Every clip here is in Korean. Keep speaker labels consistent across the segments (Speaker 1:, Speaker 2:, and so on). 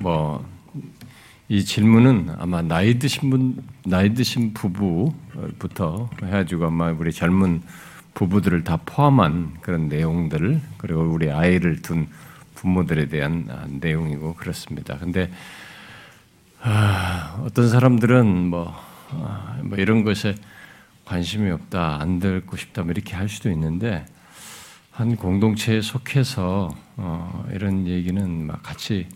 Speaker 1: 뭐, 이 질문은 아마 나이 드신 분, 나이 드신 부부부터 해가지고 아마 우리 젊은 부부들을 다 포함한 그런 내용들, 그리고 우리 아이를 둔 부모들에 대한 내용이고 그렇습니다. 근데, 아, 어떤 사람들은 뭐, 아, 뭐 이런 것에 관심이 없다, 안 듣고 싶다, 뭐 이렇게 할 수도 있는데, 한 공동체에 속해서 어, 이런 얘기는 막 같이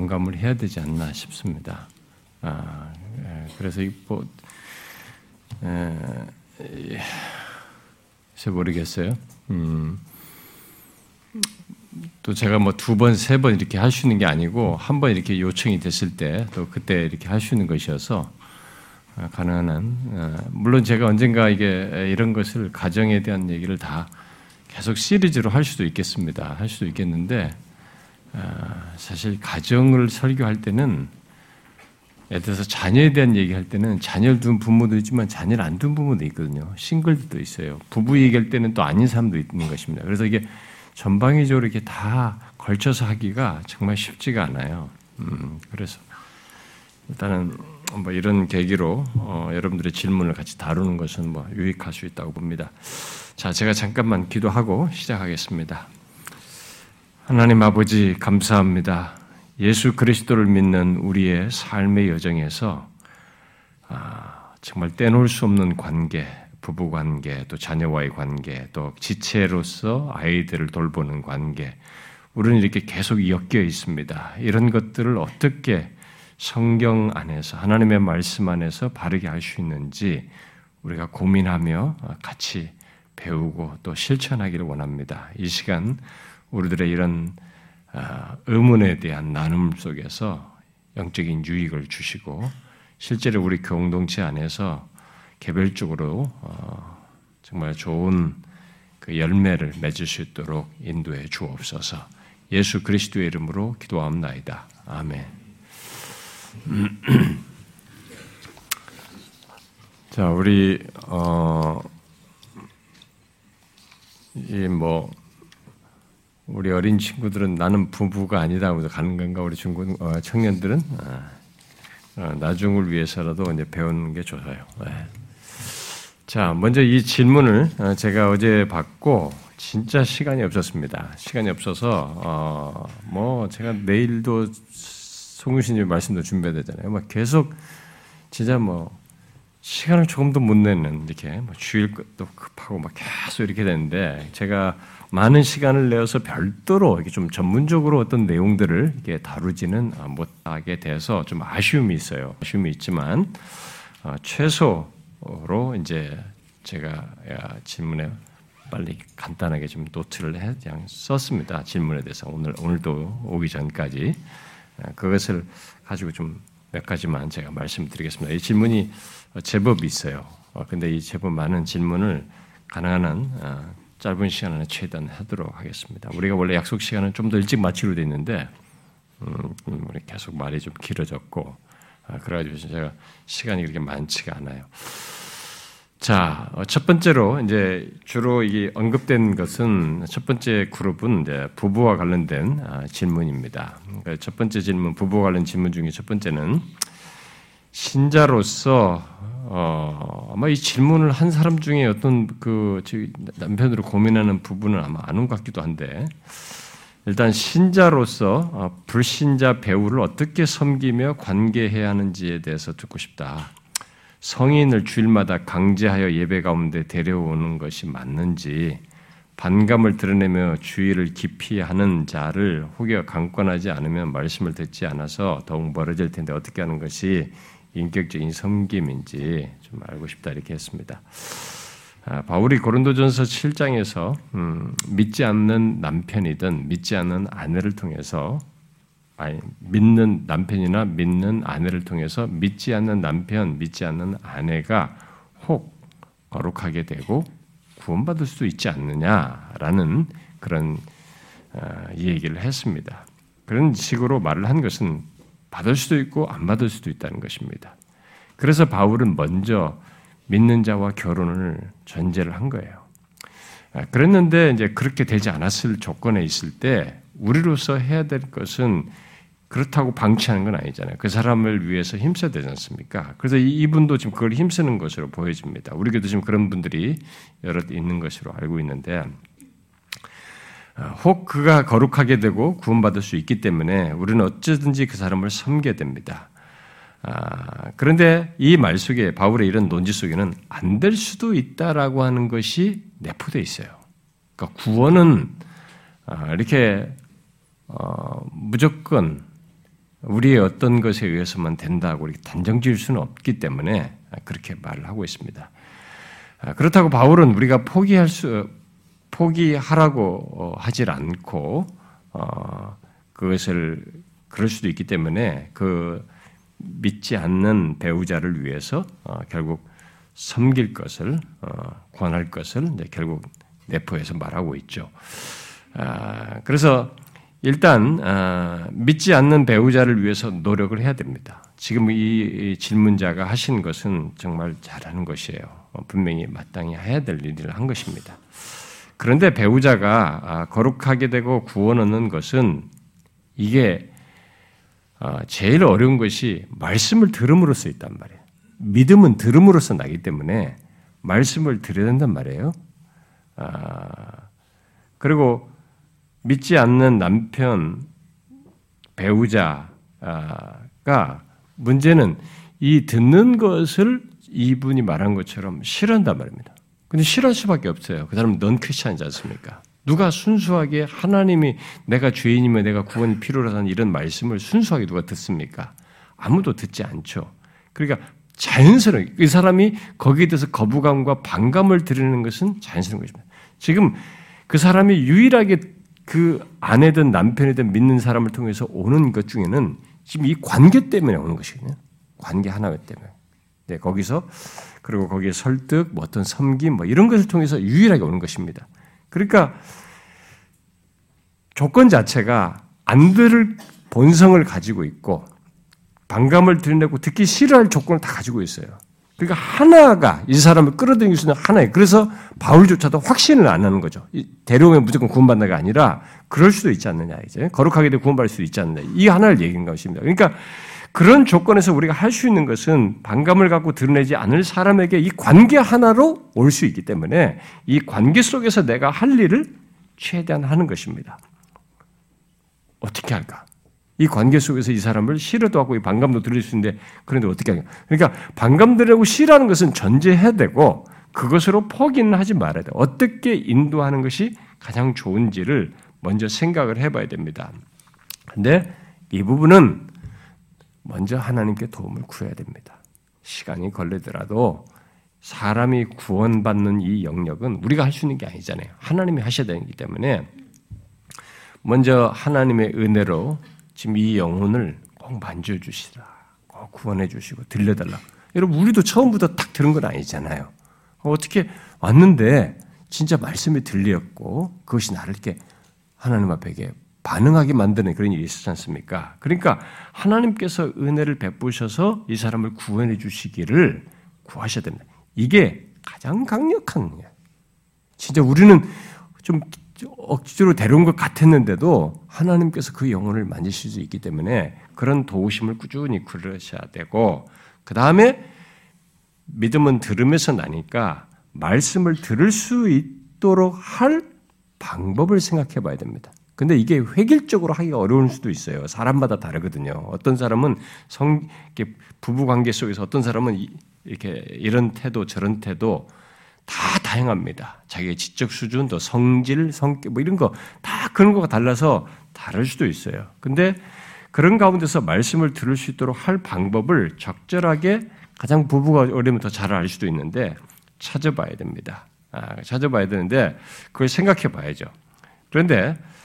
Speaker 1: 공감을 해야 되지 않나 싶습니다. 아, 예, 그래서 뭐, 에, 예, 잘 모르겠어요. 음, 또 제가 뭐 두 번, 세 번 이렇게 있는 게 아니고 한 번 이렇게 요청이 됐을 때 또 그때 이렇게 있는 것이어서 아, 가능한 한 아, 물론 제가 언젠가 이게 이런 것을 가정에 대한 얘기를 다 계속 시리즈로 할 수도 있겠습니다. 할 수도 있겠는데 아, 사실 가정을 설교할 때는 예를 들어서 자녀에 대한 얘기할 때는 자녀를 둔 부모도 있지만 자녀를 안 둔 부모도 있거든요. 싱글도 있어요. 부부 얘기할 때는 또 아닌 사람도 있는 것입니다. 그래서 이게 전방위적으로 이렇게 다 걸쳐서 하기가 정말 쉽지가 않아요. 음, 그래서 일단은 뭐 이런 계기로 어, 여러분들의 질문을 같이 다루는 것은 뭐 유익할 수 있다고 봅니다. 자, 제가 잠깐만 기도하고 시작하겠습니다. 하나님 아버지 감사합니다. 예수 그리스도를 믿는 우리의 삶의 여정에서 아, 정말 떼놓을 수 없는 관계, 부부 관계, 또 자녀와의 관계, 또 지체로서 아이들을 돌보는 관계, 우리는 이렇게 계속 엮여 있습니다. 이런 것들을 어떻게 성경 안에서 하나님의 말씀 안에서 바르게 할 수 있는지 우리가 고민하며 같이 배우고 또 실천하기를 원합니다. 이 시간 우리들의 이런 아, 의문에 대한 나눔 속에서 영적인 유익을 주시고 실제로 우리 공동체 안에서 개별적으로 어, 정말 좋은 그 열매를 맺을 수 있도록 인도해 주옵소서. 예수 그리스도의 이름으로 기도합나이다. 아멘. 자, 우리 어, 이뭐 우리 어린 친구들은 나는 부부가 아니다 하면서 가는 건가 우리 중고 어, 청년들은 아, 어, 나중을 위해서라도 이제 배우는 게 좋아요. 네. 자, 먼저 이 질문을 어, 제가 어제 받고 진짜 시간이 없었습니다. 시간이 없어서 어, 뭐 제가 내일도 송유신님 말씀도 준비해야 되잖아요. 막 계속 진짜 뭐 시간을 조금 더못 내는 이렇게 뭐 주일 것도 급하고 막 계속 이렇게 되는데 제가 많은 시간을 내어서 별도로 이렇게 좀 전문적으로 어떤 내용들을 이렇게 다루지는 못하게 돼서 좀 아쉬움이 있어요. 아쉬움이 있지만 어, 최소로 이제 제가 질문에 빨리 간단하게 좀 노트를 해 그냥 썼습니다. 질문에 대해서 오늘 오늘도 오기 전까지 어, 그것을 가지고 좀 몇 가지만 제가 말씀드리겠습니다. 이 질문이 제법 있어요. 어, 근데 이 제법 많은 질문을 가능한 한 짧은 시간 안에 최대한 하도록 하겠습니다. 우리가 원래 약속 시간은 좀 더 일찍 마치기로 돼 있는데 음, 음, 우리 계속 말이 좀 길어졌고 아, 그래가지고 제가 시간이 그렇게 많지가 않아요. 자, 어, 첫 번째로 이제 주로 이게 언급된 것은 첫 번째 그룹은 이제 부부와 관련된 아, 질문입니다. 그러니까 첫 번째 질문, 부부와 관련 질문 중에 첫 번째는 신자로서 어, 아마 이 질문을 한 사람 중에 어떤 그 남편으로 고민하는 부분은 아마 아는 것 같기도 한데 일단 신자로서 어, 불신자 배우를 어떻게 섬기며 관계해야 하는지에 대해서 듣고 싶다. 성인을 주일마다 강제하여 예배 가운데 데려오는 것이 맞는지 반감을 드러내며 주의를 깊이 하는 자를 혹여 강권하지 않으면 말씀을 듣지 않아서 더욱 멀어질 텐데 어떻게 하는 것이 인격적인 섬김인지 좀 알고 싶다 이렇게 했습니다. 아, 바울이 고린도전서 7장에서 음, 믿지 않는 남편이든 믿지 않는 아내를 통해서 아니, 믿는 남편이나 믿는 아내를 통해서 믿지 않는 남편, 믿지 않는 아내가 혹 거룩하게 되고 구원받을 수도 있지 않느냐라는 그런 어, 얘기를 했습니다. 그런 식으로 말을 한 것은 받을 수도 있고 안 받을 수도 있다는 것입니다. 그래서 바울은 먼저 믿는 자와 결혼을 전제를 한 거예요. 아, 그랬는데 이제 그렇게 되지 않았을 조건에 있을 때 우리로서 해야 될 것은 그렇다고 방치하는 건 아니잖아요. 그 사람을 위해서 힘써야 되지 않습니까? 그래서 이분도 지금 그걸 힘쓰는 것으로 보여집니다. 우리 교도 지금 그런 분들이 여러 있는 것으로 알고 있는데, 어, 혹 그가 거룩하게 되고 구원받을 수 있기 때문에 우리는 어쩌든지 그 사람을 섬게 됩니다. 아, 그런데 이 말 속에 바울의 이런 논지 속에는 안 될 수도 있다라고 하는 것이 내포되어 있어요. 그러니까 구원은 아, 이렇게 어, 무조건 우리의 어떤 것에 의해서만 된다고 이렇게 단정 지을 수는 없기 때문에 그렇게 말을 하고 있습니다. 아, 그렇다고 바울은 우리가 포기할 수 포기하라고 어, 하질 않고 어, 그것을 그럴 수도 있기 때문에 그 믿지 않는 배우자를 위해서 어, 결국 섬길 것을 권할 것을 결국 내포해서 말하고 있죠. 아, 그래서 일단 아, 믿지 않는 배우자를 위해서 노력을 해야 됩니다. 지금 이 질문자가 하신 것은 정말 잘하는 것이에요. 어, 분명히 마땅히 해야 될 일을 한 것입니다. 그런데 배우자가 아, 거룩하게 되고 구원 얻는 것은 이게 아, 제일 어려운 것이 말씀을 들음으로써 있단 말이에요. 믿음은 들음으로써 나기 때문에 말씀을 들어야 된단 말이에요. 그리고 믿지 않는 남편, 배우자가 문제는 이 듣는 것을 이분이 말한 것처럼 싫어한단 말입니다. 근데 싫어할 수밖에 없어요. 그 사람은 넌 크리스찬이지 않습니까? 누가 순수하게 하나님이 내가 죄인이면 내가 구원이 필요하다는 이런 말씀을 순수하게 누가 듣습니까? 아무도 듣지 않죠. 그러니까 자연스러운 이 사람이 거기에 대해서 거부감과 반감을 드리는 것은 자연스러운 것입니다. 지금 그 사람이 유일하게 그 아내든 남편이든 믿는 사람을 통해서 오는 것 중에는 지금 이 관계 때문에 오는 것이거든요. 관계 하나 때문에. 네, 거기서 그리고 거기에 설득, 뭐 어떤 섬김, 뭐 이런 것을 통해서 유일하게 오는 것입니다. 그러니까 조건 자체가 안 들을 본성을 가지고 있고 반감을 드러내고 듣기 싫어할 조건을 다 가지고 있어요. 그러니까 하나가 이 사람을 끌어들일 수 있는 하나예요. 그래서 바울조차도 확신을 안 하는 거죠. 대령에 무조건 구원받는가 아니라 그럴 수도 있지 않느냐 이제 거룩하게 되 구원받을 수도 있지 않느냐 이 하나를 얘기한 것입니다. 그러니까 그런 조건에서 우리가 할 수 있는 것은 반감을 갖고 드러내지 않을 사람에게 이 관계 하나로 올 수 있기 때문에 이 관계 속에서 내가 할 일을 최대한 하는 것입니다. 어떻게 할까? 이 관계 속에서 이 사람을 싫어도 하고 반감도 들릴 수 있는데 그런데 어떻게 하냐. 그러니까 반감 들으고 싫어하는 것은 전제해야 되고 그것으로 포기는 하지 말아야 돼. 어떻게 인도하는 것이 가장 좋은지를 먼저 생각을 해봐야 됩니다. 근데 이 부분은 먼저 하나님께 도움을 구해야 됩니다. 시간이 걸리더라도 사람이 구원받는 이 영역은 우리가 할 수 있는 게 아니잖아요. 하나님이 하셔야 되기 때문에 먼저 하나님의 은혜로 지금 이 영혼을 꼭 만져주시라. 꼭 구원해 주시고 들려달라. 여러분, 우리도 처음부터 딱 들은 건 아니잖아요. 어떻게 왔는데 진짜 말씀이 들렸고 그것이 나를 이렇게 하나님 앞에 반응하게 만드는 그런 일이 있었지 않습니까? 그러니까 하나님께서 은혜를 베푸셔서 이 사람을 구원해 주시기를 구하셔야 됩니다. 이게 가장 강력한 거예요. 진짜 우리는 좀 억지로 데려온 것 같았는데도 하나님께서 그 영혼을 만지실 수 있기 때문에 그런 도우심을 꾸준히 그러셔야 되고 그 다음에 믿음은 들으면서 나니까 말씀을 들을 수 있도록 할 방법을 생각해 봐야 됩니다. 근데 이게 획일적으로 하기가 어려울 수도 있어요. 사람마다 다르거든요. 어떤 사람은 성, 부부 관계 속에서 어떤 사람은 이렇게 이런 태도, 저런 태도, 다 다양합니다. 자기의 지적 수준, 또 성질, 성격, 뭐 이런 거 다 그런 거가 달라서 다를 수도 있어요. 근데 그런 가운데서 말씀을 들을 수 있도록 할 방법을 적절하게 가장 부부가 어려면 더 잘 알 수도 있는데 찾아봐야 됩니다. 아, 찾아봐야 되는데 그걸 생각해 봐야죠. 그런데 아,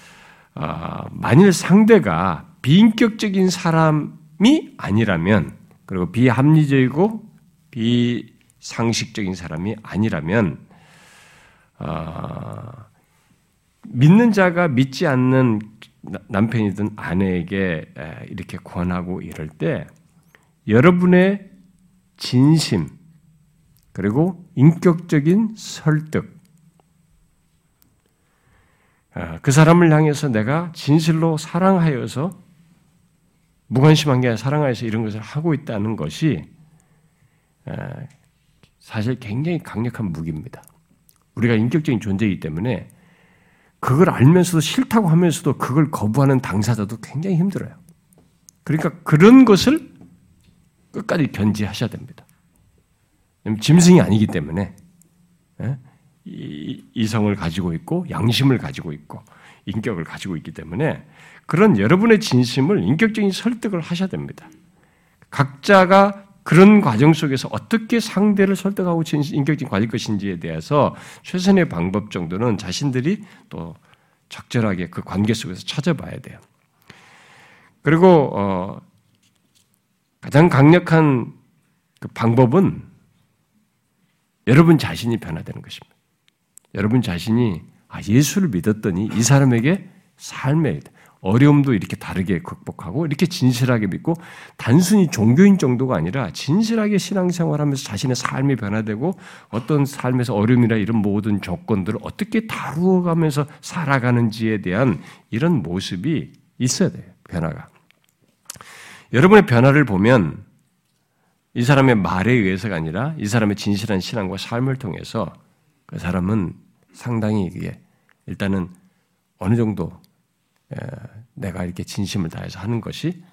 Speaker 1: 만일 상대가 비인격적인 사람이 아니라면 그리고 비합리적이고 비 상식적인 사람이 아니라면 어, 믿는 자가 믿지 않는 남편이든 아내에게 이렇게 권하고 이럴 때 여러분의 진심 그리고 인격적인 설득 아, 그 사람을 향해서 내가 진실로 사랑하여서 무관심한 게 아니라 사랑하여서 이런 것을 하고 있다는 것이 사실 굉장히 강력한 무기입니다. 우리가 인격적인 존재이기 때문에 그걸 알면서도 싫다고 하면서도 그걸 거부하는 당사자도 굉장히 힘들어요. 그러니까 그런 것을 끝까지 견지하셔야 됩니다. 짐승이 아니기 때문에 이성을 가지고 있고 양심을 가지고 있고 인격을 가지고 있기 때문에 그런 여러분의 진심을 인격적인 설득을 하셔야 됩니다. 각자가 그런 과정 속에서 어떻게 상대를 설득하고 인격적인 과일 것인지에 대해서 최선의 방법 정도는 자신들이 또 적절하게 그 관계 속에서 찾아봐야 돼요. 그리고 어, 가장 강력한 그 방법은 여러분 자신이 변화되는 것입니다. 여러분 자신이 아, 예수를 믿었더니 이 사람에게 삶의 어려움도 이렇게 다르게 극복하고 이렇게 진실하게 믿고 단순히 종교인 정도가 아니라 진실하게 신앙생활하면서 자신의 삶이 변화되고 어떤 삶에서 어려움이나 이런 모든 조건들을 어떻게 다루어가면서 살아가는지에 대한 이런 모습이 있어야 돼요. 변화가. 여러분의 변화를 보면 이 사람의 말에 의해서가 아니라 이 사람의 진실한 신앙과 삶을 통해서 그 사람은 상당히 이게 일단은 어느 정도 내가 이렇게 진심을 다해서 하는 것이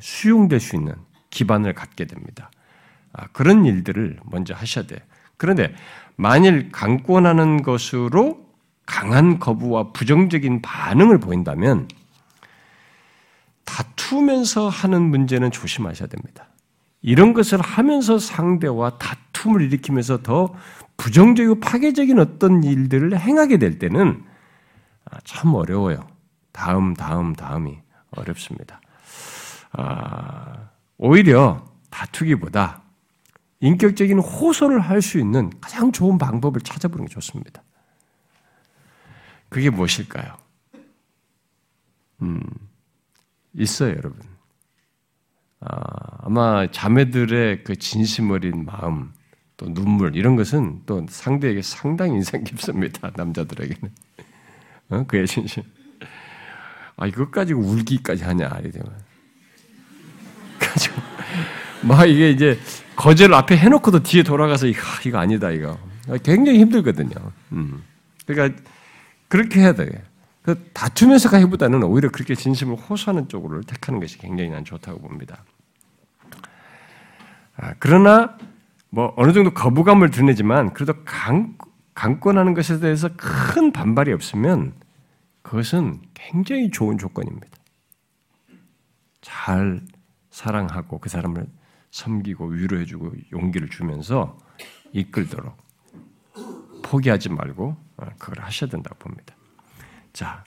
Speaker 1: 수용될 수 있는 기반을 갖게 됩니다. 아, 그런 일들을 먼저 하셔야 돼. 그런데 만일 강권하는 것으로 강한 거부와 부정적인 반응을 보인다면 다투면서 하는 문제는 조심하셔야 됩니다. 이런 것을 하면서 상대와 다 툼을 일으키면서 더 부정적이고 파괴적인 어떤 일들을 행하게 될 때는 아, 참 어려워요. 다음, 다음, 다음이 어렵습니다. 아, 오히려 다투기보다 인격적인 호소를 할 수 있는 가장 좋은 방법을 찾아보는 게 좋습니다. 그게 무엇일까요? 음, 있어요, 여러분. 아, 마 자매들의 그 진심 어린 마음, 또 눈물, 이런 것은 또 상대에게 상당히 인상 깊습니다. 남자들에게는. 어? 그의 진심. 아, 이것 가지고 울기까지 하냐, 이러면. 가지고. 막 이게 이제 거절 앞에 해놓고도 뒤에 돌아가서 이거, 이거 아니다, 이거. 굉장히 힘들거든요. 음. 그러니까 그렇게 해야 돼. 그 다투면서 가기보다는 오히려 그렇게 진심을 호소하는 쪽으로 택하는 것이 굉장히 난 좋다고 봅니다. 아, 그러나 뭐 어느 정도 거부감을 드러내지만 그래도 강, 강권하는 것에 대해서 큰 반발이 없으면 그것은 굉장히 좋은 조건입니다. 잘 사랑하고 그 사람을 섬기고 위로해주고 용기를 주면서 이끌도록 포기하지 말고 어, 그걸 하셔야 된다고 봅니다. 자,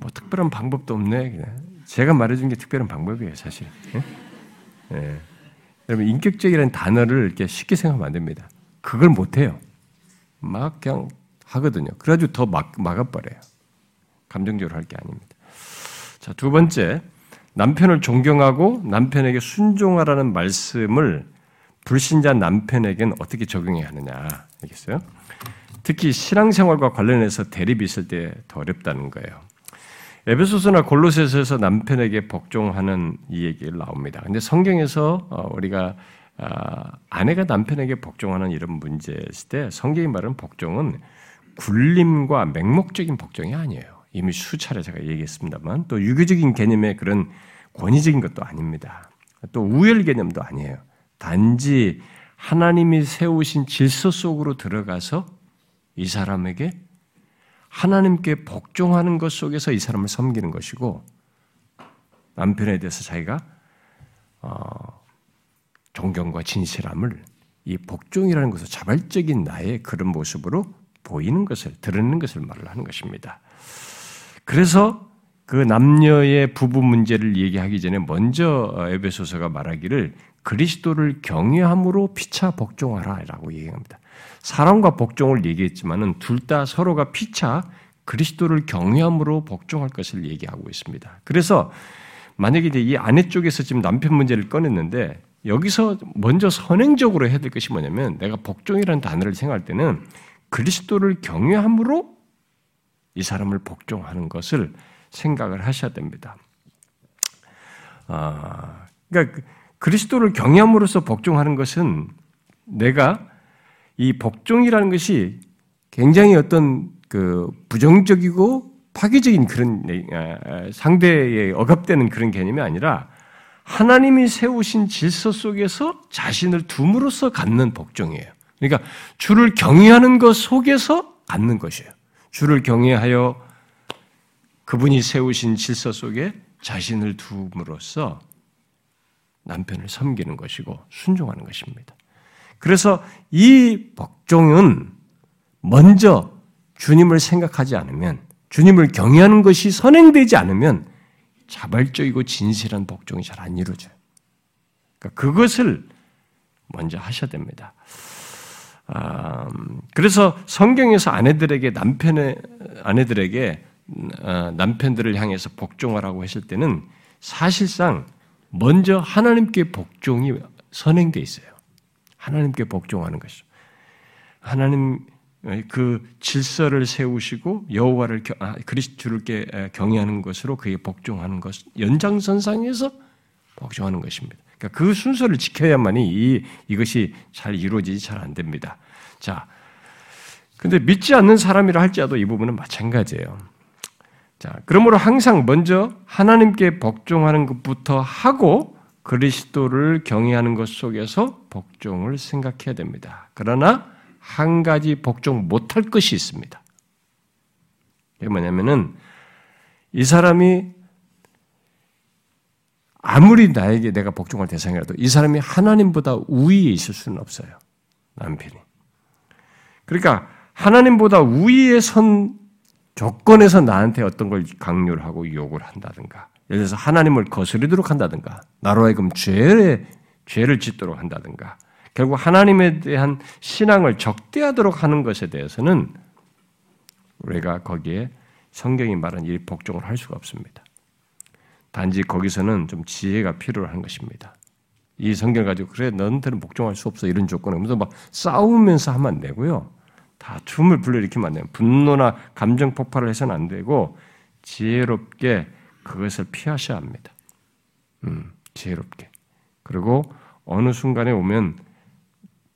Speaker 1: 뭐 특별한 방법도 없네. 제가 말해준 게 특별한 방법이에요, 사실. 예? 예. 여러분 인격적이라는 단어를 이렇게 쉽게 생각하면 안 됩니다. 그걸 못 해요. 막 그냥 하거든요. 그래가지고 더 막, 막아버려요. 감정적으로 할 게 아닙니다. 자, 두 번째, 남편을 존경하고 남편에게 순종하라는 말씀을 불신자 남편에게는 어떻게 적용해야 하느냐, 알겠어요? 특히 신앙생활과 관련해서 대립이 있을 때 더 어렵다는 거예요. 에베소서나 골로새서에서 남편에게 복종하는 이 얘기를 나옵니다. 근데 성경에서 어, 우리가 아, 아내가 남편에게 복종하는 이런 문제일 때 성경이 말하는 복종은 굴림과 맹목적인 복종이 아니에요. 이미 수차례 제가 얘기했습니다만 또 유교적인 개념의 그런 권위적인 것도 아닙니다. 또 우열 개념도 아니에요. 단지 하나님이 세우신 질서 속으로 들어가서 이 사람에게 하나님께 복종하는 것 속에서 이 사람을 섬기는 것이고 남편에 대해서 자기가 어, 존경과 진실함을 이 복종이라는 것을 자발적인 나의 그런 모습으로 보이는 것을 드러내는 것을 말을 하는 것입니다. 그래서 그 남녀의 부부 문제를 얘기하기 전에 먼저 에베소서가 말하기를 그리스도를 경외함으로 피차 복종하라라고 얘기합니다. 사람과 복종을 얘기했지만은 둘 다 서로가 피차 그리스도를 경외함으로 복종할 것을 얘기하고 있습니다. 그래서 만약에 이제 이 아내 쪽에서 지금 남편 문제를 꺼냈는데 여기서 먼저 선행적으로 해야 될 것이 뭐냐면 내가 복종이라는 단어를 생각할 때는 그리스도를 경외함으로 이 사람을 복종하는 것을 생각을 하셔야 됩니다. 아, 그러니까 그 그리스도를 경외함으로써 복종하는 것은 내가 이 복종이라는 것이 굉장히 어떤 그 부정적이고 파괴적인 그런 아, 상대에 억압되는 그런 개념이 아니라 하나님이 세우신 질서 속에서 자신을 둠으로써 갖는 복종이에요. 그러니까 주를 경외하는 것 속에서 갖는 것이에요. 주를 경외하여 그분이 세우신 질서 속에 자신을 둠으로써 남편을 섬기는 것이고 순종하는 것입니다. 그래서 이 복종은 먼저 주님을 생각하지 않으면 주님을 경외하는 것이 선행되지 않으면 자발적이고 진실한 복종이 잘 안 이루어져요. 그러니까 그것을 먼저 하셔야 됩니다. 아, 그래서 성경에서 아내들에게 남편의 아내들에게 어, 남편들을 향해서 복종하라고 했을 때는 사실상 먼저 하나님께 복종이 선행돼 있어요. 하나님께 복종하는 것이죠. 하나님 그 질서를 세우시고 여호와를 아, 그리스도를 경외하는 것으로 그에 복종하는 것 연장선상에서 복종하는 것입니다. 그러니까 그 순서를 지켜야만이 이 이것이 잘 이루어지지 잘 안 됩니다. 자, 근데 믿지 않는 사람이라 할지라도 이 부분은 마찬가지예요. 자, 그러므로 항상 먼저 하나님께 복종하는 것부터 하고 그리스도를 경외하는 것 속에서 복종을 생각해야 됩니다. 그러나 한 가지 복종 못할 것이 있습니다. 이게 뭐냐면은 이 사람이 아무리 나에게 내가 복종할 대상이라도 이 사람이 하나님보다 우위에 있을 수는 없어요. 남편이. 그러니까 하나님보다 우위에 선 조건에서 나한테 어떤 걸 강요를 하고 요구를 한다든가, 예를 들어서 하나님을 거스르도록 한다든가, 나로 하여금 죄를, 죄를 짓도록 한다든가, 결국 하나님에 대한 신앙을 적대하도록 하는 것에 대해서는 우리가 거기에 성경이 말한 이 복종을 할 수가 없습니다. 단지 거기서는 좀 지혜가 필요한 것입니다. 이 성경 가지고 그래 너한테는 복종할 수 없어 이런 조건에 무슨 막 싸우면서 하면 안 되고요. 다춤을 불러일으키면 안 돼요. 분노나 감정 폭발을 해서는 안 되고 지혜롭게 그것을 피하셔야 합니다. 음, 지혜롭게. 그리고 어느 순간에 오면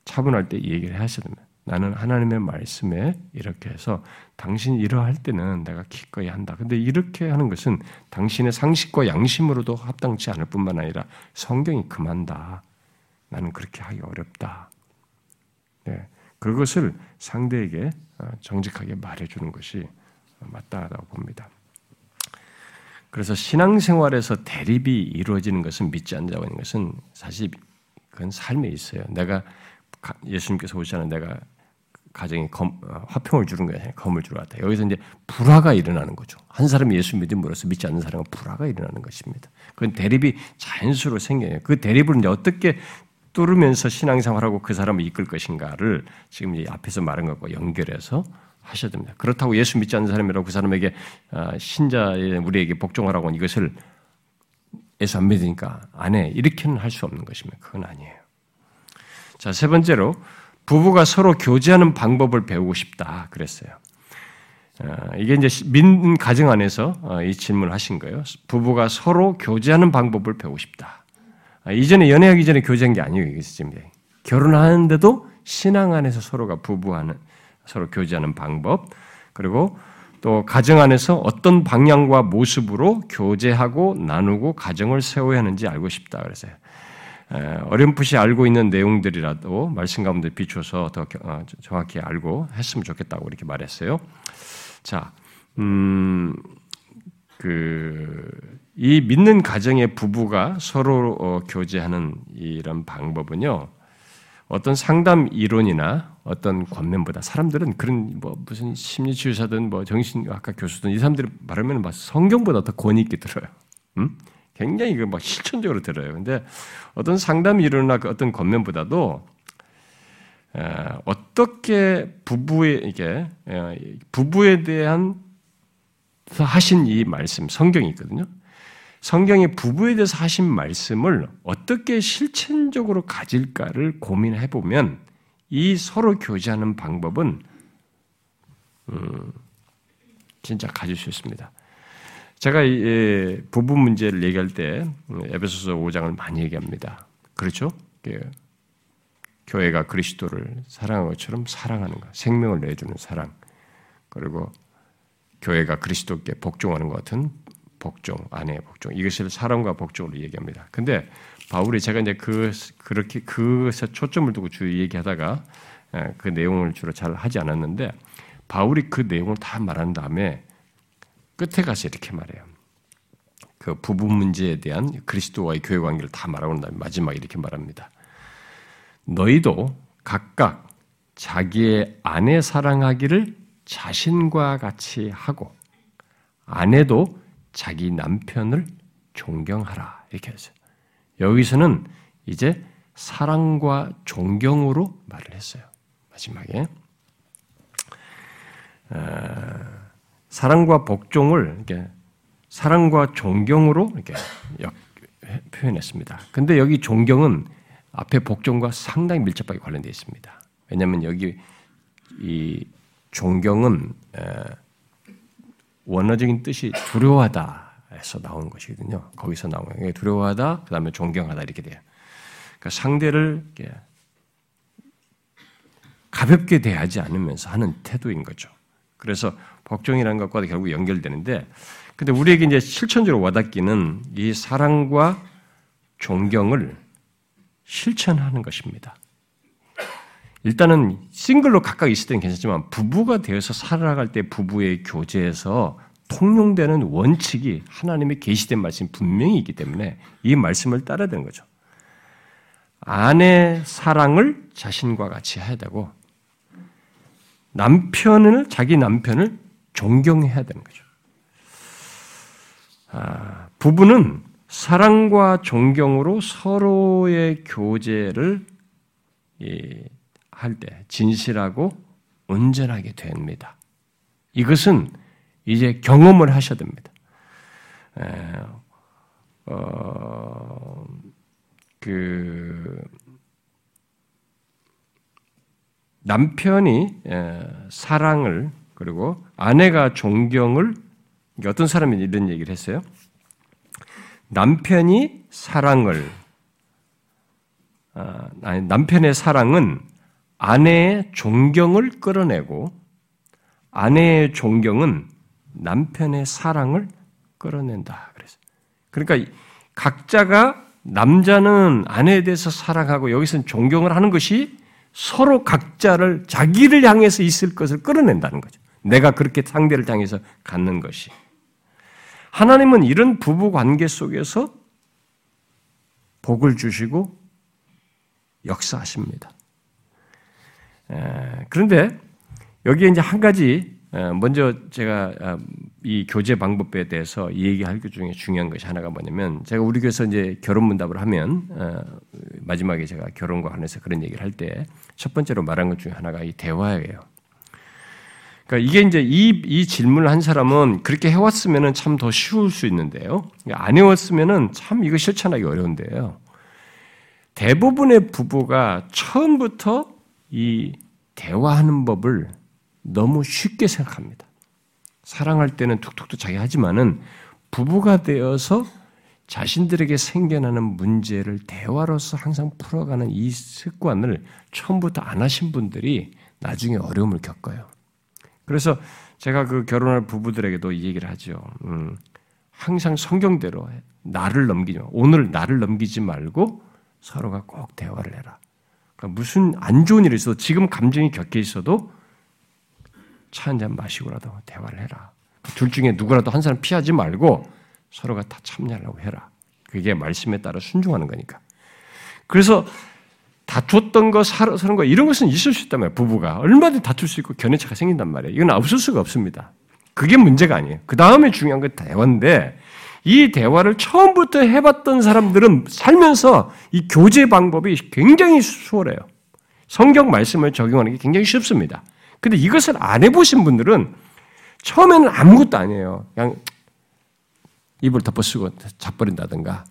Speaker 1: 차분할 때 얘기를 하셔야 됩니다. 나는 하나님의 말씀에 이렇게 해서 당신이 이러할 때는 내가 기꺼이 한다. 근데 이렇게 하는 것은 당신의 상식과 양심으로도 합당치 않을 뿐만 아니라 성경이 금한다. 나는 그렇게 하기 어렵다. 네. 그것을 상대에게 어, 정직하게 말해주는 것이 마땅하다고 봅니다. 그래서 신앙생활에서 대립이 이루어지는 것은 믿지 않는 자가 있는 것은 사실 그건 삶에 있어요. 내가 예수님께서 오시는 내가 가정에 검, 어, 화평을 주는 거예요. 검을 주러 왔다. 여기서 이제 불화가 일어나는 거죠. 한 사람이 예수 믿음으로써 믿지 않는 사람은 불화가 일어나는 것입니다. 그건 대립이 자연스러워 생겨요. 그 대립을 이제 어떻게 뚫으면서 신앙생활하고 그 사람을 이끌 것인가를 지금 이 앞에서 말한 것과 연결해서 하셔야 됩니다. 그렇다고 예수 믿지 않는 사람이라고 그 사람에게 어, 신자의 우리에게 복종하라고 이것을 예수 안 믿으니까 안 해. 이렇게는 할 수 없는 것입니다. 그건 아니에요. 자, 세 번째로 부부가 서로 교제하는 방법을 배우고 싶다 그랬어요. 어, 이게 이제 민 가정 안에서 어, 이 질문을 하신 거예요. 부부가 서로 교제하는 방법을 배우고 싶다. 아, 이전에 연애하기 전에 교제한 게 아니에요. 이게 지금 결혼하는데도 신앙 안에서 서로가 부부하는 서로 교제하는 방법 그리고 또 가정 안에서 어떤 방향과 모습으로 교제하고 나누고 가정을 세워야 하는지 알고 싶다 그랬어요. 어렴풋이 알고 있는 내용들이라도 말씀 가운데 비춰서 더 어, 정확히 알고 했으면 좋겠다고 이렇게 말했어요. 자, 음, 그, 이 믿는 가정의 부부가 서로 어, 교제하는 이런 방법은요, 어떤 상담 이론이나 어떤 권면보다 사람들은 그런 뭐 무슨 심리치유사든 뭐 정신학과 교수든 이 사람들이 말하면 막 성경보다 더 권위 있게 들어요. 음? 굉장히 그막 실천적으로 들어요. 근데 어떤 상담 이론이나 그 어떤 겉면보다도 어떻게 부부의 이게 부부에 대한 하신 이 말씀 성경이 있거든요. 성경이 부부에 대해서 하신 말씀을 어떻게 실천적으로 가질까를 고민해 보면 이 서로 교제하는 방법은 음, 진짜 가질 수 있습니다. 제가 부부 문제를 얘기할 때 에베소서 5장을 많이 얘기합니다. 그렇죠? 교회가 그리스도를 사랑한 것처럼 사랑하는 것, 생명을 내주는 사랑, 그리고 교회가 그리스도께 복종하는 것 같은 복종, 아내의 복종, 이것을 사랑과 복종으로 얘기합니다. 근데 바울이 제가 이제 그, 그렇게 그것에 초점을 두고 주로 얘기하다가 그 내용을 주로 잘 하지 않았는데 바울이 그 내용을 다 말한 다음에 끝에 가서 이렇게 말해요. 그 부부 문제에 대한 그리스도와의 교회 관계를 다 말하고 난 다음에 마지막에 이렇게 말합니다. 너희도 각각 자기의 아내 사랑하기를 자신과 같이 하고 아내도 자기 남편을 존경하라 이렇게 했어요. 여기서는 이제 사랑과 존경으로 말을 했어요. 마지막에 사랑과 복종을 이렇게 사랑과 존경으로 이렇게 표현했습니다. 근데 여기 존경은 앞에 복종과 상당히 밀접하게 관련되어 있습니다. 왜냐하면 여기 이 존경은 원어적인 뜻이 두려워하다 에서 나온 것이거든요. 거기서 나온 거예요. 두려워하다, 그 다음에 존경하다 이렇게 돼요. 그러니까 상대를 가볍게 대하지 않으면서 하는 태도인 거죠. 그래서 복종이라는 것과 결국 연결되는데, 근데 우리에게 이제 실천적으로 와닿기는 이 사랑과 존경을 실천하는 것입니다. 일단은 싱글로 각각 있을 때는 괜찮지만 부부가 되어서 살아갈 때 부부의 교제에서 통용되는 원칙이 하나님의 계시된 말씀이 분명히 있기 때문에 이 말씀을 따라야 되는 거죠. 아내 사랑을 자신과 같이 해야 되고 남편을 자기 남편을 존경해야 되는 거죠. 아, 부부는 사랑과 존경으로 서로의 교제를 할때 진실하고 온전하게 됩니다. 이것은 이제 경험을 하셔야 됩니다. 어, 그 남편이 사랑을 그리고 아내가 존경을 어떤 사람이 이런 얘기를 했어요. 남편이 사랑을 아, 아니, 남편의 사랑은 아내의 존경을 끌어내고 아내의 존경은 남편의 사랑을 끌어낸다. 그래서 그러니까 각자가 남자는 아내에 대해서 사랑하고 여기서는 존경을 하는 것이 서로 각자를 자기를 향해서 있을 것을 끌어낸다는 거죠. 내가 그렇게 상대를 향해서 갖는 것이. 하나님은 이런 부부 관계 속에서 복을 주시고 역사하십니다. 그런데 여기에 이제 한 가지 먼저 제가 아, 이 교제 방법에 대해서 얘기할 것 중에 중요한 것이 하나가 뭐냐면 제가 우리 교회에서 이제 결혼 문답을 하면 어, 마지막에 제가 결혼과 관해서 그런 얘기를 할 때 첫 번째로 말한 것 중에 하나가 이 대화예요. 그러니까 이게 이제 이, 이 질문을 한 사람은 그렇게 해왔으면 참 더 쉬울 수 있는데요. 안 해왔으면 참 이거 실천하기 어려운데요. 대부분의 부부가 처음부터 이 대화하는 법을 너무 쉽게 생각합니다. 사랑할 때는 툭툭툭 자기 하지만은 부부가 되어서 자신들에게 생겨나는 문제를 대화로서 항상 풀어가는 이 습관을 처음부터 안 하신 분들이 나중에 어려움을 겪어요. 그래서 제가 그 결혼할 부부들에게도 이 얘기를 하죠. 음, 항상 성경대로 나를 넘기지 마. 오늘 나를 넘기지 말고 서로가 꼭 대화를 해라. 그러니까 무슨 안 좋은 일이 있어도 지금 감정이 격해 있어도 차 한잔 마시고라도 대화를 해라. 둘 중에 누구라도 한 사람 피하지 말고 서로가 다 참여하려고 해라. 그게 말씀에 따라 순종하는 거니까. 그래서 다투었던 거, 서는 거, 이런 것은 있을 수 있단 말이에요. 부부가. 얼마든지 다툴 수 있고 견해차가 생긴단 말이에요. 이건 없을 수가 없습니다. 그게 문제가 아니에요. 그 다음에 중요한 건 대화인데, 이 대화를 처음부터 해봤던 사람들은 살면서 이 교제 방법이 굉장히 수월해요. 성경 말씀을 적용하는 게 굉장히 쉽습니다. 근데 이것을 안 해보신 분들은 처음에는 아무것도 아니에요. 그냥 입을 덮어 쓰고 자버린다든가,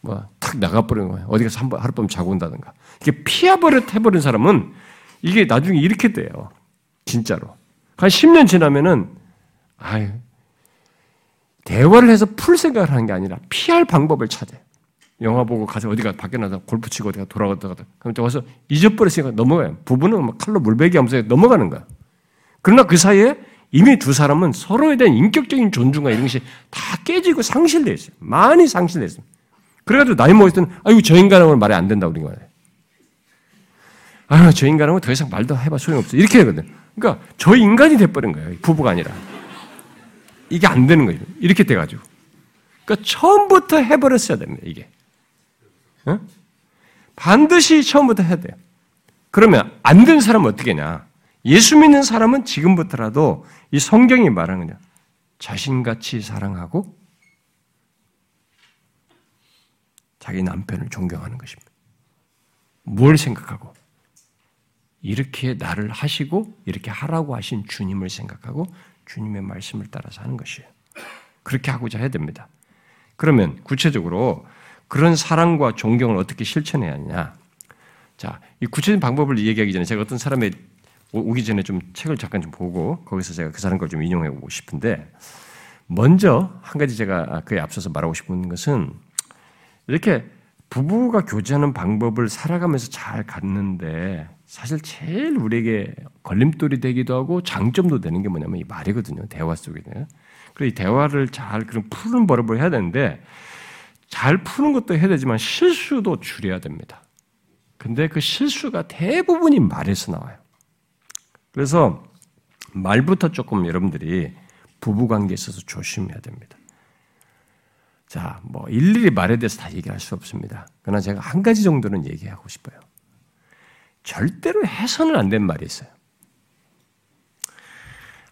Speaker 1: 뭐, 탁 나가버리는 거예요. 어디 가서 한번 하룻밤 자고 온다든가. 이게 피해버릇 해버린 사람은 이게 나중에 이렇게 돼요. 진짜로. 한 10년 지나면은, 아유,
Speaker 2: 대화를 해서 풀 생각을 하는 게 아니라 피할 방법을 찾아요. 영화 보고 가서 어디가 밖에 나서 골프 치고 어디가 돌아갔다가 그럼 또 와서 잊어버렸으니까 넘어가요. 부부는 막 칼로 물베기 하면서 넘어가는 거야. 그러나 그 사이에 이미 두 사람은 서로에 대한 인격적인 존중과 이런 것이 다 깨지고 상실돼 있어요. 많이 상실돼 있어요. 그래가지고 나이 먹을 때는 아이고 저 인간하고는 말이 안 된다고 그런 거예요. 아유 저 인간하고 더 이상 말도 해봐 소용없어. 이렇게 하거든. 그러니까 저 인간이 돼버린 거예요. 부부가 아니라. 이게 안 되는 거예요. 이렇게 돼가지고. 그러니까 처음부터 해버렸어야 됩니다. 이게. 어? 반드시 처음부터 해야 돼요. 그러면 안 된 사람은 어떻게 냐 예수 믿는 사람은 지금부터라도 이 성경이 말하는 거냐. 자신같이 사랑하고 자기 남편을 존경하는 것입니다. 뭘 생각하고? 이렇게 나를 하시고 이렇게 하라고 하신 주님을 생각하고 주님의 말씀을 따라서 하는 것이에요. 그렇게 하고자 해야 됩니다. 그러면 구체적으로 그런 사랑과 존경을 어떻게 실천해야 하느냐? 자, 이 구체적인 방법을 얘기하기 전에 제가 어떤 사람의 오기 전에 좀 책을 잠깐 좀 보고 거기서 제가 그 사람 걸 좀 인용해 보고 싶은데 먼저 한 가지 제가 그에 앞서서 말하고 싶은 것은 이렇게 부부가 교제하는 방법을 살아가면서 잘 갖는데 사실 제일 우리에게 걸림돌이 되기도 하고 장점도 되는 게 뭐냐면 이 말이거든요. 대화 속에. 그래서 이 대화를 잘 그런 푸는 버릇을 해야 되는데 잘 푸는 것도 해야 되지만 실수도 줄여야 됩니다. 근데 그 실수가 대부분이 말에서 나와요. 그래서 말부터 조금 여러분들이 부부 관계에 있어서 조심해야 됩니다. 자, 뭐 일일이 말에 대해서 다 얘기할 수 없습니다. 그러나 제가 한 가지 정도는 얘기하고 싶어요. 절대로 해서는 안 된 말이 있어요.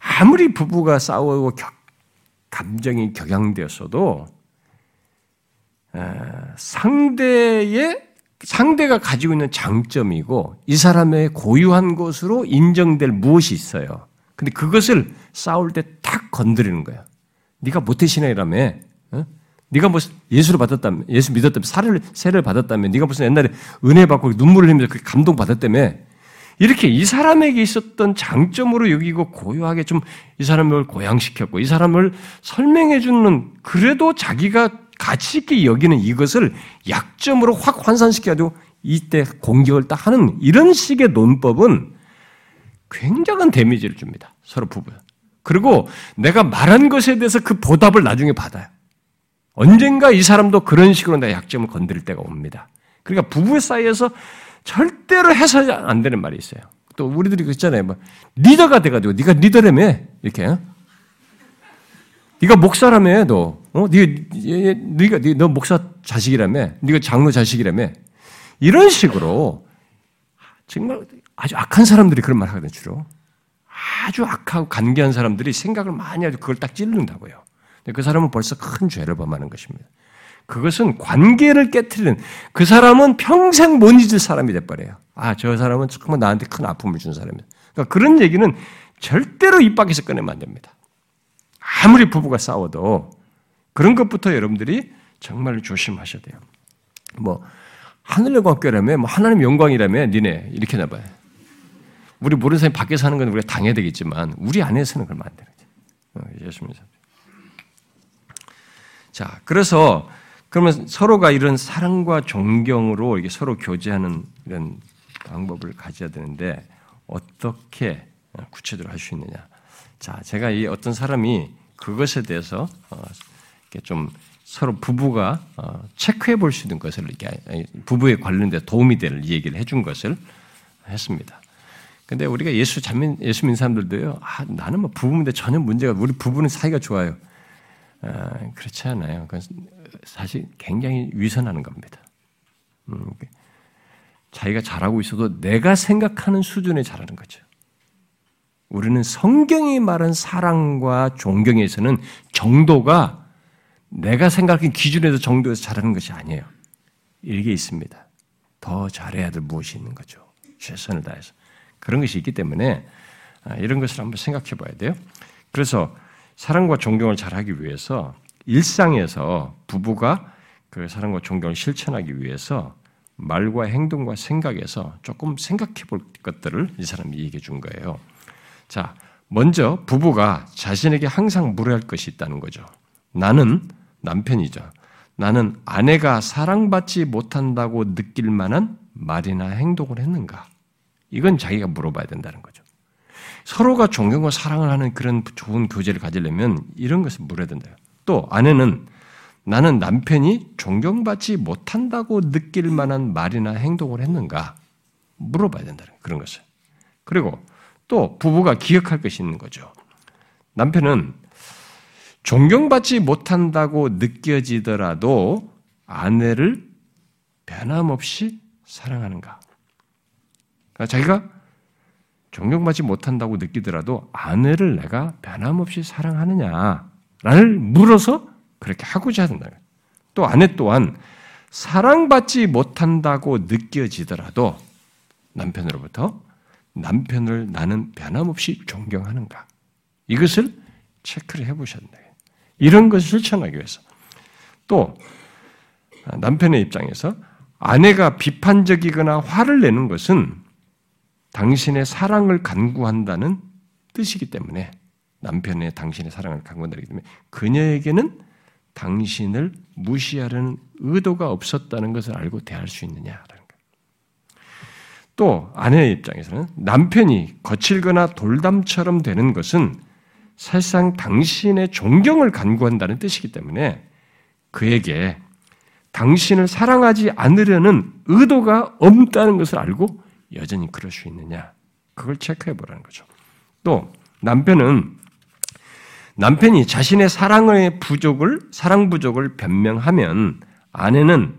Speaker 2: 아무리 부부가 싸우고 격, 감정이 격양되었어도 상대의 상대가 가지고 있는 장점이고 이 사람의 고유한 것으로 인정될 무엇이 있어요. 근데 그것을 싸울 때 탁 건드리는 거야. 네가 모태신앙이라며 어? 네가 뭐 예수를 받았다면, 예수 믿었다면, 살을, 세를 받았다면, 네가 무슨 옛날에 은혜 받고 눈물을 흘리면서 그 감동 받았다며, 이렇게 이 사람에게 있었던 장점으로 여기고 고요하게 좀 이 사람을 고양시켰고, 이 사람을 설명해 주는, 그래도 자기가 가치 있게 여기는 이것을 약점으로 확 환산시켜가지고 이때 공격을 딱 하는 이런 식의 논법은 굉장한 데미지를 줍니다. 서로 부부. 그리고 내가 말한 것에 대해서 그 보답을 나중에 받아요. 언젠가 이 사람도 그런 식으로 내 약점을 건드릴 때가 옵니다. 그러니까 부부 사이에서 절대로 해서는 안 되는 말이 있어요. 또 우리들이 그랬잖아요. 뭐 리더가 돼가지고 네가 리더라며 이렇게 어? 네가 목사라며 너 어? 네가 네가 너 목사 자식이라며 네가 장로 자식이라며 이런 식으로 정말 아주 악한 사람들이 그런 말 하거든요. 주로 아주 악하고 간계한 사람들이 생각을 많이 하고 그걸 딱 찌르는다고요. 그 사람은 벌써 큰 죄를 범하는 것입니다. 그것은 관계를 깨뜨리는 그 사람은 평생 못 잊을 사람이 돼버려요. 아, 저 사람은 정말 나한테 큰 아픔을 준 사람이야. 그러니까 그런 얘기는 절대로 입 밖에서 꺼내면 안 됩니다. 아무리 부부가 싸워도 그런 것부터 여러분들이 정말 조심하셔야 돼요. 뭐 하늘의 관계라며, 뭐 하나님 영광이라며, 니네 이렇게 나 봐요. 우리 모르는 사람이 밖에서 하는 건 우리가 당해야 되겠지만 우리 안에서는 그러면 안 되는 거죠. 예수 믿 자, 그래서 그러면 서로가 이런 사랑과 존경으로 이게 서로 교제하는 이런 방법을 가져야 되는데 어떻게 구체적으로 할 수 있느냐? 자, 제가 이 어떤 사람이 그것에 대해서 어, 좀 서로 부부가 어, 체크해 볼 수 있는 것을 이렇게 부부에 관련된 도움이 될 얘기를 해준 것을 했습니다. 근데 우리가 예수 자민 예수 믿는 사람들도요. 아, 나는 뭐 부부인데 전혀 문제가 우리 부부는 사이가 좋아요. 아, 그렇지 않아요. 사실 굉장히 위선하는 겁니다. 음, 자기가 잘하고 있어도 내가 생각하는 수준에 잘하는 거죠. 우리는 성경이 말한 사랑과 존경에서는 정도가 내가 생각하는 기준에서 정도에서 잘하는 것이 아니에요. 이게 있습니다. 더 잘해야 될 무엇이 있는 거죠. 최선을 다해서. 그런 것이 있기 때문에 아, 이런 것을 한번 생각해 봐야 돼요. 그래서 사랑과 존경을 잘하기 위해서 일상에서 부부가 그 사랑과 존경을 실천하기 위해서 말과 행동과 생각에서 조금 생각해 볼 것들을 이 사람이 얘기해 준 거예요. 자, 먼저 부부가 자신에게 항상 물어야 할 것이 있다는 거죠. 나는 남편이죠. 나는 아내가 사랑받지 못한다고 느낄 만한 말이나 행동을 했는가? 이건 자기가 물어봐야 된다는 거죠. 서로가 존경과 사랑을 하는 그런 좋은 교제를 가지려면 이런 것을 물어야 된다. 또 아내는 나는 남편이 존경받지 못한다고 느낄 만한 말이나 행동을 했는가? 물어봐야 된다는 그런 것을. 그리고 또 부부가 기억할 것이 있는 거죠. 남편은 존경받지 못한다고 느껴지더라도 아내를 변함없이 사랑하는가? 그러니까 자기가 존경받지 못한다고 느끼더라도 아내를 내가 변함없이 사랑하느냐를 물어서 그렇게 하고자 한다. 또 아내 또한 사랑받지 못한다고 느껴지더라도 남편으로부터 남편을 나는 변함없이 존경하는가? 이것을 체크를 된다. 이런 것을 실천하기 위해서. 또 남편의 입장에서 아내가 비판적이거나 화를 내는 것은 당신의 사랑을 간구한다는 뜻이기 때문에 남편의 당신의 사랑을 간구한다기 때문에 그녀에게는 당신을 무시하려는 의도가 없었다는 것을 알고 대할 수 있느냐라는 거예요. 또 아내의 입장에서는 남편이 거칠거나 돌담처럼 되는 것은 사실상 당신의 존경을 간구한다는 뜻이기 때문에 그에게 당신을 사랑하지 않으려는 의도가 없다는 것을 알고 여전히 그럴 수 있느냐? 그걸 체크해 보라는 거죠. 또 남편은 남편이 자신의 사랑의 부족을 사랑 부족을 변명하면 아내는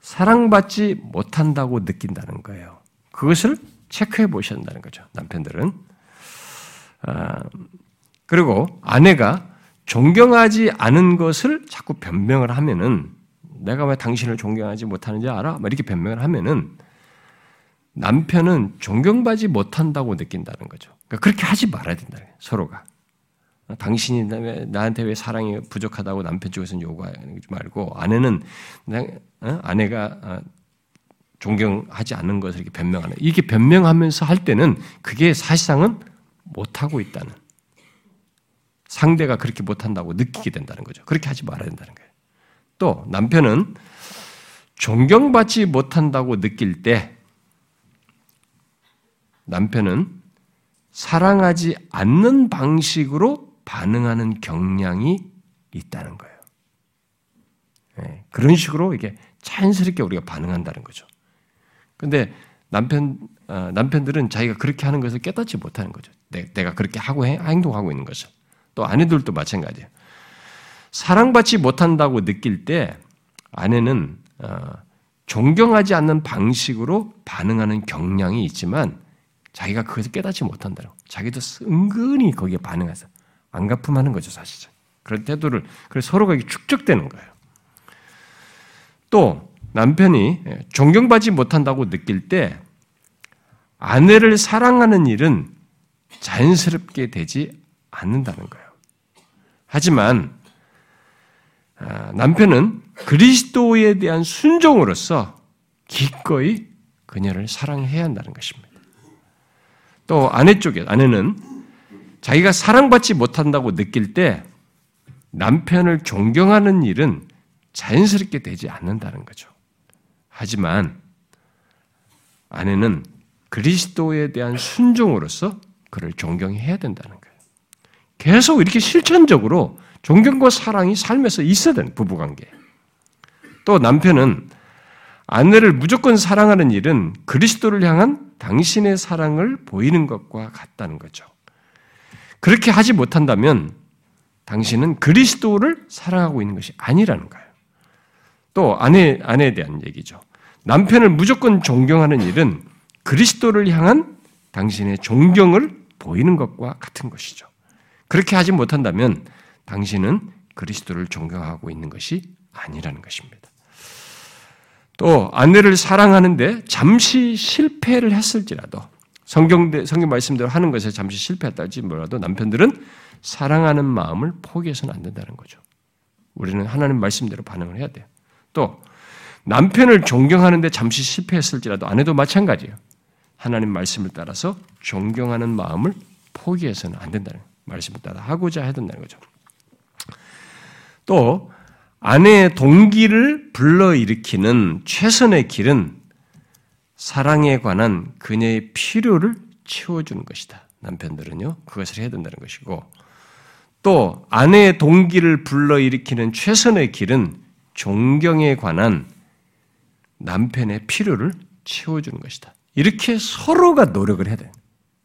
Speaker 2: 사랑받지 못한다고 느낀다는 거예요. 그것을 체크해 보셔야 한다는 거죠. 남편들은 아, 그리고 아내가 존경하지 않은 것을 자꾸 변명을 하면은 내가 왜 당신을 존경하지 못하는지 알아? 이렇게 변명을 하면은 남편은 존경받지 못한다고 느낀다는 거죠. 그러니까 그렇게 하지 말아야 된다. 서로가. 당신이 나한테 왜 사랑이 부족하다고 남편 쪽에서는 요구하지 말고 아내는 어? 아내가 어, 존경하지 않는 것을 이렇게 변명하는 이게 변명하면서 할 때는 그게 사실상은 못하고 있다는 상대가 그렇게 못한다고 느끼게 된다는 거죠. 그렇게 하지 말아야 된다는 거예요. 또 남편은 존경받지 못한다고 느낄 때 남편은 사랑하지 않는 방식으로 반응하는 경향이 있다는 거예요. 네, 그런 식으로 이게 자연스럽게 우리가 반응한다는 거죠. 근데 남편, 어, 남편들은 자기가 그렇게 하는 것을 깨닫지 못하는 거죠. 내, 가 그렇게 하고 행동하고 있는 것을. 또 아내들도 마찬가지예요. 사랑받지 못한다고 느낄 때 아내는 어, 존경하지 않는 방식으로 반응하는 경향이 있지만 자기가 그것을 깨닫지 못한다고. 자기도 은근히 거기에 반응해서 안 갚음하는 거죠, 사실은. 그런 태도를 그래서 서로가 축적되는 거예요. 또 남편이 존경받지 못한다고 느낄 때 아내를 사랑하는 일은 자연스럽게 되지 않는다는 거예요. 하지만 아, 남편은 그리스도에 대한 순종으로서 기꺼이 그녀를 사랑해야 한다는 것입니다. 또 아내 쪽에 아내는 자기가 사랑받지 못한다고 느낄 때 남편을 존경하는 일은 자연스럽게 되지 않는다는 거죠. 하지만 아내는 그리스도에 대한 순종으로서 그를 존경해야 된다는. 계속 이렇게 실천적으로 존경과 사랑이 삶에서 있어야 되는 부부관계. 또 남편은 아내를 무조건 사랑하는 일은 그리스도를 향한 당신의 사랑을 보이는 것과 같다는 거죠. 그렇게 하지 못한다면 당신은 그리스도를 사랑하고 있는 것이 아니라는 거예요. 또 아내, 아내에 대한 얘기죠. 남편을 무조건 존경하는 일은 그리스도를 향한 당신의 존경을 보이는 것과 같은 것이죠. 그렇게 하지 못한다면 당신은 그리스도를 존경하고 있는 것이 아니라는 것입니다. 또 아내를 사랑하는데 잠시 실패를 했을지라도 성경 성경 말씀대로 하는 것에 잠시 실패했다 할지 몰라도 남편들은 사랑하는 마음을 포기해서는 안 된다는 거죠. 우리는 하나님 말씀대로 반응을 해야 돼요. 또 남편을 존경하는데 잠시 실패했을지라도 아내도 마찬가지예요. 하나님 말씀을 따라서 존경하는 마음을 포기해서는 안 된다는 말씀을 하고자 해야 된다는 거죠. 또 아내의 동기를 불러일으키는 최선의 길은 사랑에 관한 그녀의 필요를 채워주는 것이다. 남편들은요, 그것을 해야 된다는 것이고, 또 아내의 동기를 불러일으키는 최선의 길은 존경에 관한 남편의 필요를 채워주는 것이다. 이렇게 서로가 노력을 해야 돼.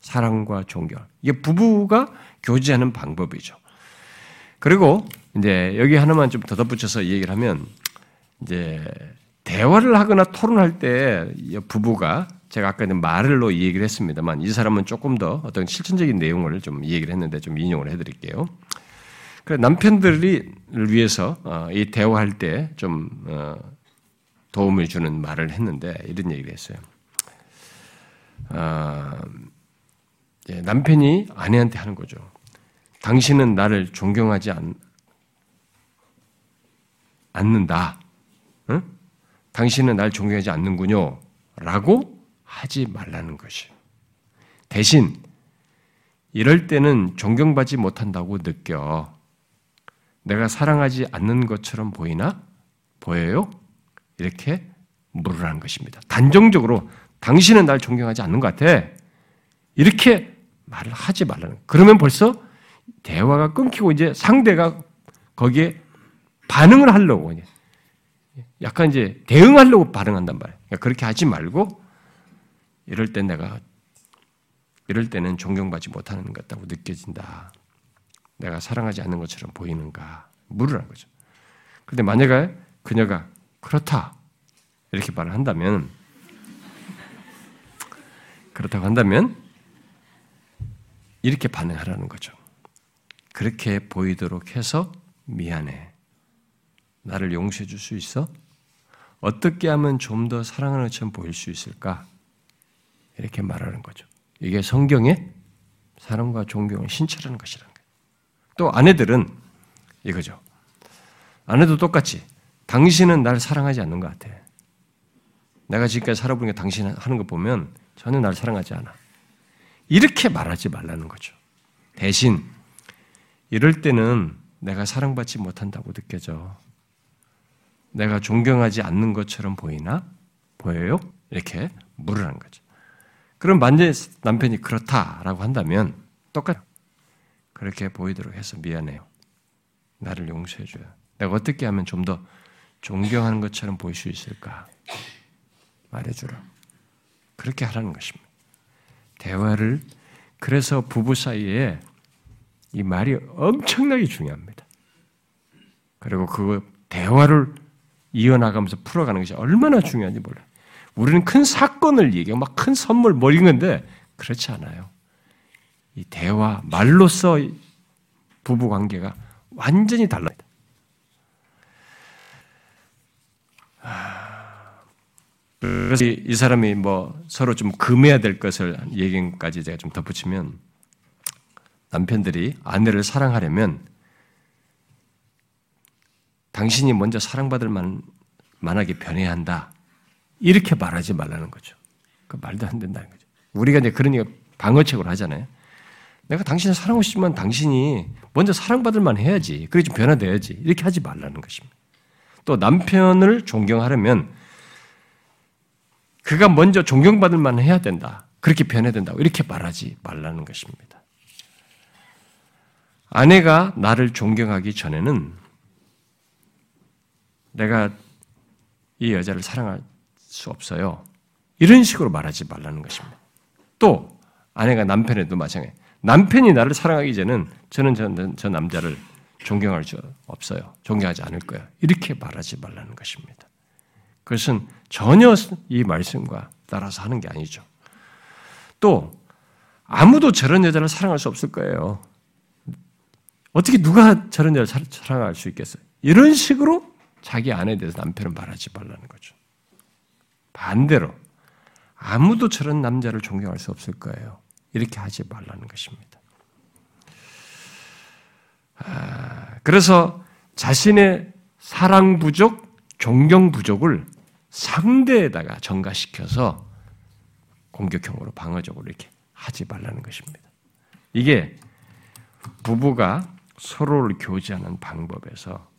Speaker 2: 사랑과 존경. 이게 부부가 교제하는 방법이죠. 그리고 이제 여기 하나만 좀 덧붙여서 얘기를 하면 이제 대화를 하거나 토론할 때 부부가 제가 아까 말을로 얘기를 했습니다만 이 사람은 조금 더 어떤 실천적인 내용을 좀 얘기를 했는데 좀 인용을 해드릴게요. 그 남편들이 위해서 어, 이 대화할 때좀 어, 도움을 주는 말을 했는데 이런 얘기를 했어요. 아, 남편이 아내한테 하는 거죠. 당신은 나를 존경하지 않, 않는다. 응? 당신은 날 존경하지 않는군요. 라고 하지 말라는 것이. 대신 이럴 때는 존경받지 못한다고 느껴. 내가 사랑하지 않는 것처럼 보이나? 보여요? 이렇게 물으라는 것입니다. 단정적으로 당신은 날 존경하지 않는 것 같아. 이렇게 말을 하지 말라는. 그러면 벌써 대화가 끊기고 이제 상대가 거기에 반응을 하려고 약간 이제 대응하려고 반응한단 말이에요. 그러니까 그렇게 하지 말고 이럴 때 내가 이럴 때는 존경받지 못하는 것 같다고 느껴진다. 내가 사랑하지 않는 것처럼 보이는가 물으라는 거죠. 그런데 만약에 그녀가 그렇다 이렇게 말을 한다면 그렇다고 한다면 이렇게 반응하라는 거죠. 그렇게 보이도록 해서 미안해. 나를 용서해 줄 수 있어? 어떻게 하면 좀 더 사랑하는 것처럼 보일 수 있을까? 이렇게 말하는 거죠. 이게 성경의 사랑과 존경을 신체라는 것이라는 거예요. 또 아내들은 이거죠. 아내도 똑같이 당신은 날 사랑하지 않는 것 같아. 내가 지금까지 살아보니까 당신 하는 거 보면 전혀 날 사랑하지 않아. 이렇게 말하지 말라는 거죠. 대신 이럴 때는 내가 사랑받지 못한다고 느껴져. 내가 존경하지 않는 것처럼 보이나? 보여요? 이렇게 물으라는 거죠. 그럼 만약 남편이 그렇다라고 한다면 똑같아. 그렇게 보이도록 해서 미안해요. 나를 용서해줘요. 내가 어떻게 하면 좀 더 존경하는 것처럼 보일 수 있을까? 말해주라. 그렇게 하라는 것입니다. 대화를 그래서 부부 사이에 이 말이 엄청나게 중요합니다. 그리고 그 대화를 이어나가면서 풀어가는 것이 얼마나 중요한지 몰라요. 우리는 큰 사건을 얘기하고 막 큰 선물 뭐 건데 그렇지 않아요. 이 대화, 말로써 부부 관계가 완전히 달라요. 그래서 이 사람이 뭐 서로 좀 금해야 될 것을 얘기까지 제가 좀 덧붙이면 남편들이 아내를 사랑하려면 당신이 먼저 사랑받을 만, 만하게 변해야 한다. 이렇게 말하지 말라는 거죠. 그 말도 안 된다는 거죠. 우리가 이제 얘기 방어책으로 하잖아요. 내가 당신을 사랑하고 싶지만 당신이 먼저 사랑받을 만 해야지. 그게 좀 변화돼야지. 이렇게 하지 말라는 것입니다. 또 남편을 존경하려면 그가 먼저 존경받을 만 해야 된다. 그렇게 변해야 된다고 이렇게 말하지 말라는 것입니다. 아내가 나를 존경하기 전에는 내가 이 여자를 사랑할 수 없어요. 이런 식으로 말하지 말라는 것입니다. 또 아내가 남편에도 마찬가지. 남편이 나를 사랑하기 전에는 저는 저, 저 남자를 존경할 수 없어요. 존경하지 않을 거야. 이렇게 말하지 말라는 것입니다. 그것은 전혀 이 말씀과 따라서 하는 게 아니죠. 또 아무도 저런 여자를 사랑할 수 없을 거예요. 어떻게 누가 저런 여자를 사랑할 수 있겠어요? 이런 식으로 자기 아내에 대해서 남편은 말하지 말라는 거죠. 반대로 아무도 저런 남자를 존경할 수 없을 거예요. 이렇게 하지 말라는 것입니다. 아, 그래서 자신의 사랑 부족, 존경 부족을 상대에다가 전가시켜서 공격형으로 방어적으로 이렇게 하지 말라는 것입니다. 이게 부부가 서로를 교제하는 방법에서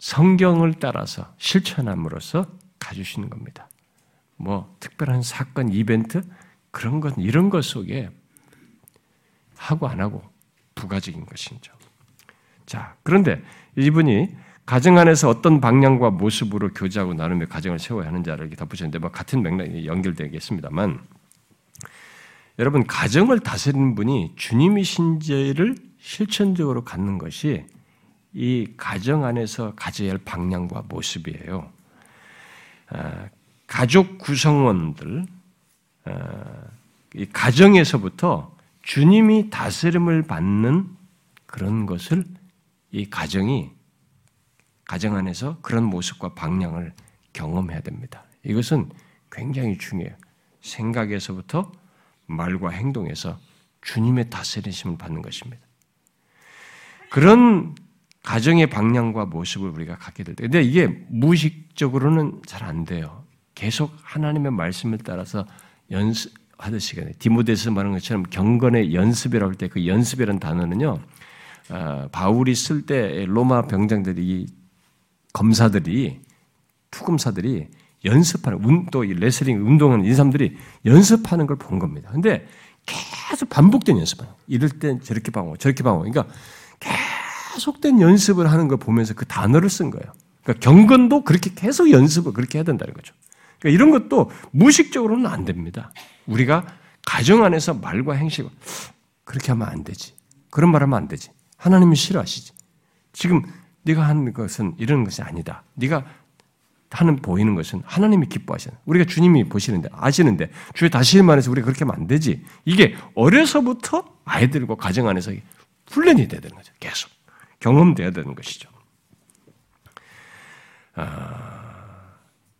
Speaker 2: 성경을 따라서 실천함으로써 가주시는 겁니다. 뭐 특별한 사건, 이벤트 그런 것 이런 것 속에 하고 안 하고 부가적인 것이죠. 자, 그런데 이분이 가정 안에서 어떤 방향과 모습으로 교제하고 나누며 가정을 세워야 하는지를 이렇게 덧붙였는데 뭐 같은 맥락이 연결되겠습니다만 여러분 가정을 다스리는 분이 주님이신지를 실천적으로 갖는 것이 이 가정 안에서 가져야 할 방향과 모습이에요. 아, 가족 구성원들, 아, 이 가정에서부터 주님이 다스림을 받는 그런 것을 이 가정이 가정 안에서 그런 모습과 방향을 경험해야 됩니다. 이것은 굉장히 중요해요. 생각에서부터 말과 행동에서 주님의 다스리심을 받는 것입니다. 그런 가정의 방향과 모습을 우리가 갖게 될 때, 근데 이게 무의식적으로는 잘 안 돼요. 계속 하나님의 말씀을 따라서 연습하듯이 디모데서 말하는 것처럼 경건의 연습이라고 할 때 그 연습이라는 단어는요, 어, 바울이 쓸 때 로마 병장들이 검사들이 투검사들이 연습하는 또 레슬링 운동하는 이 사람들이 연습하는 걸 본 겁니다. 근데 계속 반복된 연습을 이럴 땐 저렇게 방어, 저렇게 방어. 그러니까 계속된 연습을 하는 걸 보면서 그 단어를 쓴 거예요. 그러니까 경건도 그렇게 계속 연습을 그렇게 해야 된다는 거죠. 그러니까 이런 것도 무식적으로는 안 됩니다. 우리가 가정 안에서 말과 행실 그렇게 하면 안 되지. 그런 말 하면 안 되지. 하나님이 싫어하시지. 지금 네가 하는 것은 이런 것이 아니다. 네가 하는 보이는 것은 하나님이 기뻐하시는. 우리가 주님이 보시는데 아시는데 주의 다시 말해서 우리가 그렇게 하면 안 되지. 이게 어려서부터 아이들과 가정 안에서 훈련이 돼야 되는 거죠. 계속 경험돼야 되는 것이죠. 아,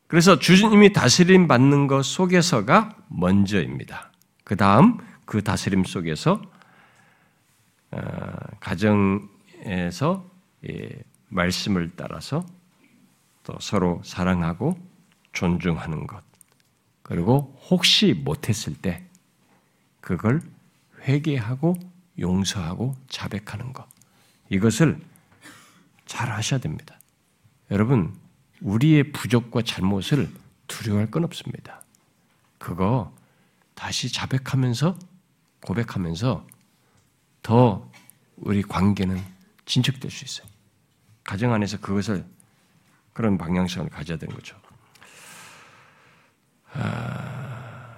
Speaker 2: 그래서 주님이 다스림 받는 것 속에서가 먼저입니다. 그 다음 그 다스림 속에서 아, 가정에서 말씀을 따라서 또 서로 사랑하고 존중하는 것. 그리고 혹시 못했을 때 그걸 회개하고 용서하고 자백하는 것. 이것을 잘 하셔야 됩니다. 여러분, 우리의 부족과 잘못을 두려워할 건 없습니다. 그거 다시 자백하면서 고백하면서 더 우리 관계는 진척될 수 있어요. 가정 안에서 그것을 그런 방향성을 가져야 되는 거죠. 아,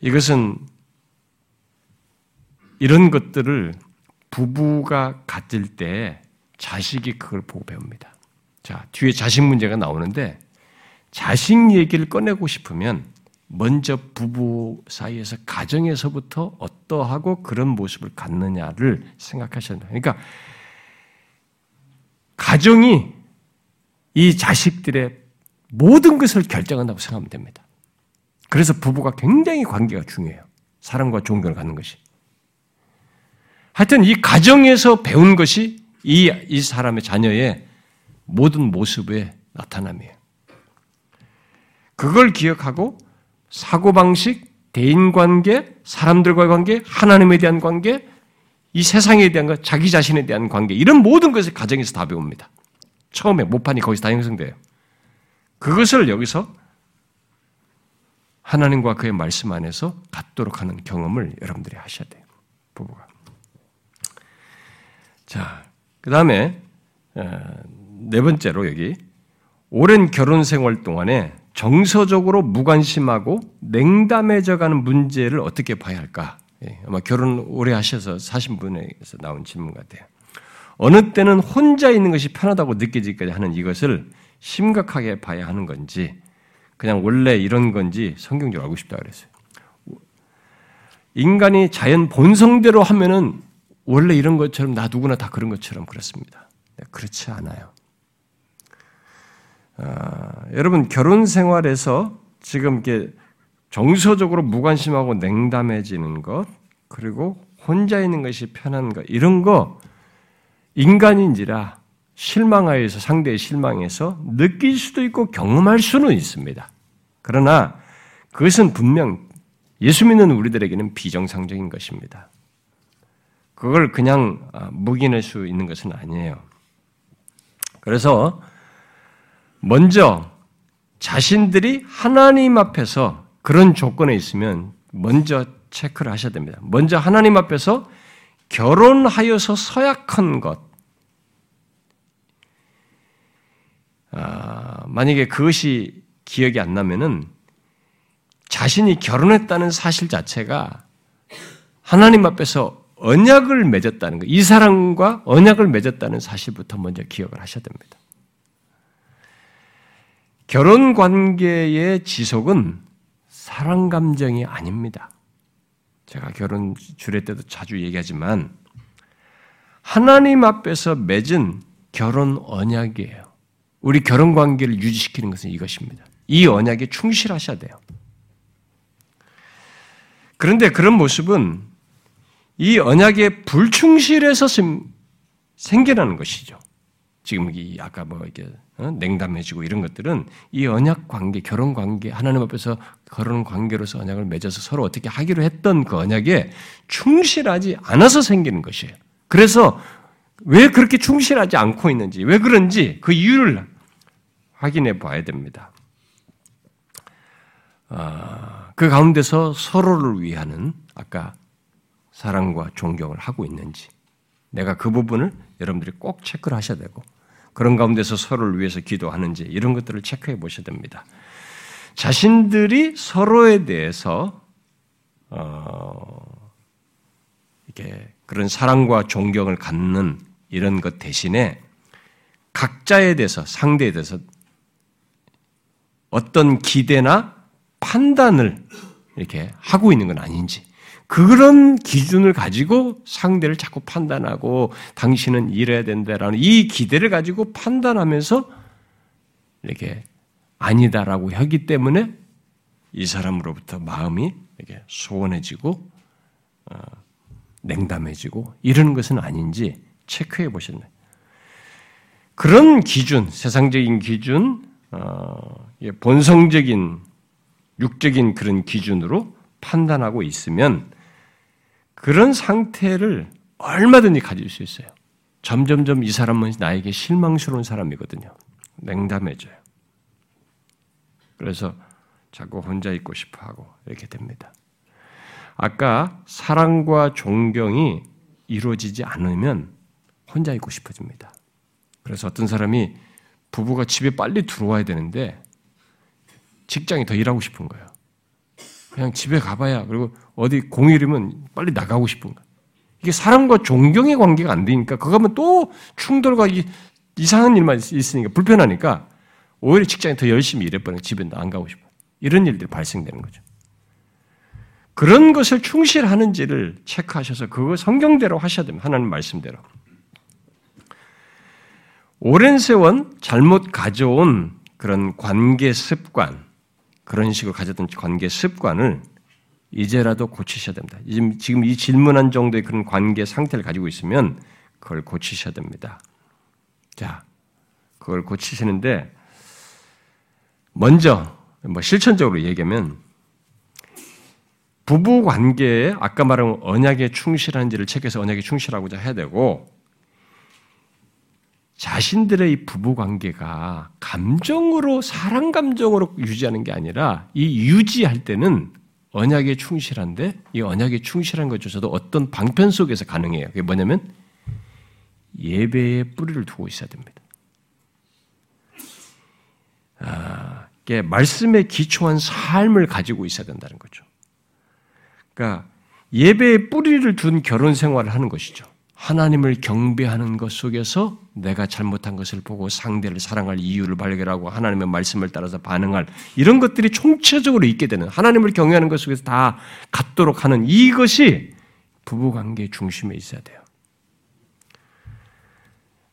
Speaker 2: 이것은 이런 것들을 부부가 가질 때 자식이 그걸 보고 배웁니다. 자, 뒤에 자식 문제가 나오는데 자식 얘기를 꺼내고 싶으면 먼저 부부 사이에서 가정에서부터 어떠하고 그런 모습을 갖느냐를 생각하셔야 돼요. 그러니까 가정이 이 자식들의 모든 것을 결정한다고 생각하면 됩니다. 그래서 부부가 굉장히 관계가 중요해요. 사랑과 존경을 갖는 것이. 하여튼 이 가정에서 배운 것이 이, 이 사람의 자녀의 모든 모습의 나타남이에요. 그걸 기억하고 사고방식, 대인관계, 사람들과의 관계, 하나님에 대한 관계, 이 세상에 대한 것, 자기 자신에 대한 관계, 이런 모든 것을 가정에서 다 배웁니다. 처음에 모판이 거기서 다 형성돼요. 그것을 여기서 하나님과 그의 말씀 안에서 갖도록 하는 경험을 여러분들이 하셔야 돼요. 부부가. 자, 그 다음에, 어, 네 번째로 여기, 오랜 결혼 생활 동안에 정서적으로 무관심하고 냉담해져 가는 문제를 어떻게 봐야 할까? 예, 아마 결혼 오래 하셔서 사신 분에서 나온 질문 같아요. 어느 때는 혼자 있는 것이 편하다고 느껴지기까지 하는 이것을 심각하게 봐야 하는 건지, 그냥 원래 이런 건지 성경적으로 알고 싶다 그랬어요. 인간이 자연 본성대로 하면은 원래 이런 것처럼 나 누구나 다 그런 것처럼 그렇습니다. 네, 그렇지 않아요. 아, 여러분 결혼 생활에서 지금 이게 정서적으로 무관심하고 냉담해지는 것, 그리고 혼자 있는 것이 편한 것, 이런 거, 인간인지라 실망하여서 상대의 실망해서 느낄 수도 있고 경험할 수는 있습니다. 그러나 그것은 분명 예수 믿는 우리들에게는 비정상적인 것입니다. 그걸 그냥 아, 묵인할 수 있는 것은 아니에요. 그래서 먼저 자신들이 하나님 앞에서 그런 조건에 있으면 먼저 체크를 하셔야 됩니다. 먼저 하나님 앞에서 결혼하여서 서약한 것. 아, 만약에 그것이 기억이 안 나면은 자신이 결혼했다는 사실 자체가 하나님 앞에서 언약을 맺었다는 것, 이 사람과 언약을 맺었다는 사실부터 먼저 기억을 하셔야 됩니다. 결혼 관계의 지속은 사랑 감정이 아닙니다. 제가 결혼 주례 때도 자주 얘기하지만 하나님 앞에서 맺은 결혼 언약이에요. 우리 결혼 관계를 유지시키는 것은 이것입니다. 이 언약에 충실하셔야 돼요. 그런데 그런 모습은 이 언약에 불충실해서 생겨나는 것이죠. 지금 이 아까 뭐 이렇게 어? 냉담해지고 이런 것들은 이 언약 관계, 결혼 관계, 하나님 앞에서 결혼 관계로서 언약을 맺어서 서로 어떻게 하기로 했던 그 언약에 충실하지 않아서 생기는 것이에요. 그래서 왜 그렇게 충실하지 않고 있는지, 왜 그런지 그 이유를 확인해 봐야 됩니다. 아, 그 가운데서 서로를 위하는 아까 사랑과 존경을 하고 있는지, 내가 그 부분을 여러분들이 꼭 체크를 하셔야 되고, 그런 가운데서 서로를 위해서 기도하는지 이런 것들을 체크해 보셔야 됩니다. 자신들이 서로에 대해서 어, 이렇게 그런 사랑과 존경을 갖는 이런 것 대신에 각자에 대해서 상대에 대해서 어떤 기대나 판단을 이렇게 하고 있는 건 아닌지 그런 기준을 가지고 상대를 자꾸 판단하고 당신은 이래야 된다라는 이 기대를 가지고 판단하면서 이렇게 아니다라고 하기 때문에 이 사람으로부터 마음이 이렇게 소원해지고 어, 냉담해지고 이런 것은 아닌지 체크해 보셨나요? 그런 기준, 세상적인 기준, 어, 본성적인 육적인 그런 기준으로 판단하고 있으면 그런 상태를 얼마든지 가질 수 있어요. 점점점 이 사람은 나에게 실망스러운 사람이거든요. 냉담해져요. 그래서 자꾸 혼자 있고 싶어 하고 이렇게 됩니다. 아까 사랑과 존경이 이루어지지 않으면 혼자 있고 싶어집니다. 그래서 어떤 사람이 부부가 집에 빨리 들어와야 되는데 직장이 더 일하고 싶은 거예요. 그냥 집에 가봐야 그리고 어디 공휴일이면 빨리 나가고 싶은 거. 이게 사람과 존경의 관계가 안 되니까 그거 하면 또 충돌과 이상한 일만 있으니까 불편하니까 오히려 직장에 더 열심히 일해버리고 집에 안 가고 싶어. 이런 일들이 발생되는 거죠. 그런 것을 충실하는지를 체크하셔서 그거 성경대로 하셔야 됩니다. 하나님 말씀대로. 오랜 세월 잘못 가져온 그런 관계 습관, 그런 식으로 가졌던 관계 습관을 이제라도 고치셔야 됩니다. 지금 이 질문한 정도의 그런 관계 상태를 가지고 있으면 그걸 고치셔야 됩니다. 자, 그걸 고치시는데 먼저 뭐 실천적으로 얘기하면 부부 관계에 아까 말한 언약에 충실한지를 체크해서 언약에 충실하고자 해야 되고 자신들의 이 부부 관계가 감정으로 사랑 감정으로 유지하는 게 아니라 이 유지할 때는 언약에 충실한데 이 언약에 충실한 것조차도 어떤 방편 속에서 가능해요. 그게 뭐냐면 예배에 뿌리를 두고 있어야 됩니다. 아, 이게 말씀에 기초한 삶을 가지고 있어야 된다는 거죠. 그러니까 예배에 뿌리를 둔 결혼 생활을 하는 것이죠. 하나님을 경배하는 것 속에서 내가 잘못한 것을 보고 상대를 사랑할 이유를 발견하고 하나님의 말씀을 따라서 반응할 이런 것들이 총체적으로 있게 되는 하나님을 경외하는 것 속에서 다 갖도록 하는 이것이 부부 관계의 중심에 있어야 돼요.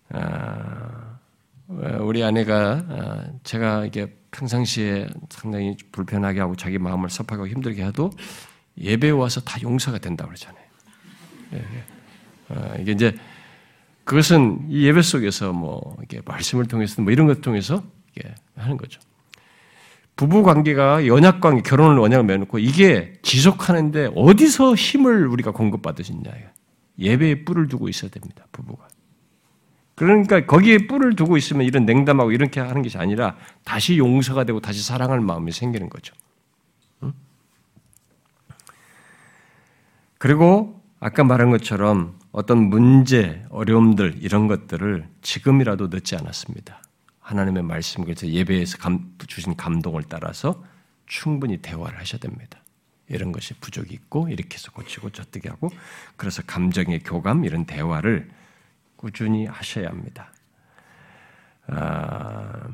Speaker 2: 아, 우리 아내가 아, 제가 이게 평상시에 상당히 불편하게 하고 자기 마음을 섭하고 힘들게 해도 예배 와서 다 용서가 된다고 그러잖아요. 어, 이게 이제 그것은 이 예배 속에서 뭐 이게 말씀을 통해서 뭐 이런 것 통해서 하는 거죠. 부부 관계가 연약 관계, 결혼을 원약을 맺놓고 이게 지속하는데 어디서 힘을 우리가 공급받으시냐. 예배에 뿔을 두고 있어야 됩니다. 부부가. 그러니까 거기에 뿔을 두고 있으면 이런 냉담하고 이렇게 하는 것이 아니라 다시 용서가 되고 다시 사랑할 마음이 생기는 거죠. 그리고 아까 말한 것처럼 어떤 문제, 어려움들 이런 것들을 지금이라도 늦지 않았습니다. 하나님의 말씀에서 예배에서 감, 주신 감동을 따라서 충분히 대화를 하셔야 됩니다. 이런 것이 부족이 있고 이렇게 해서 고치고 저뜨게 하고 그래서 감정의 교감 이런 대화를 꾸준히 하셔야 합니다. 아,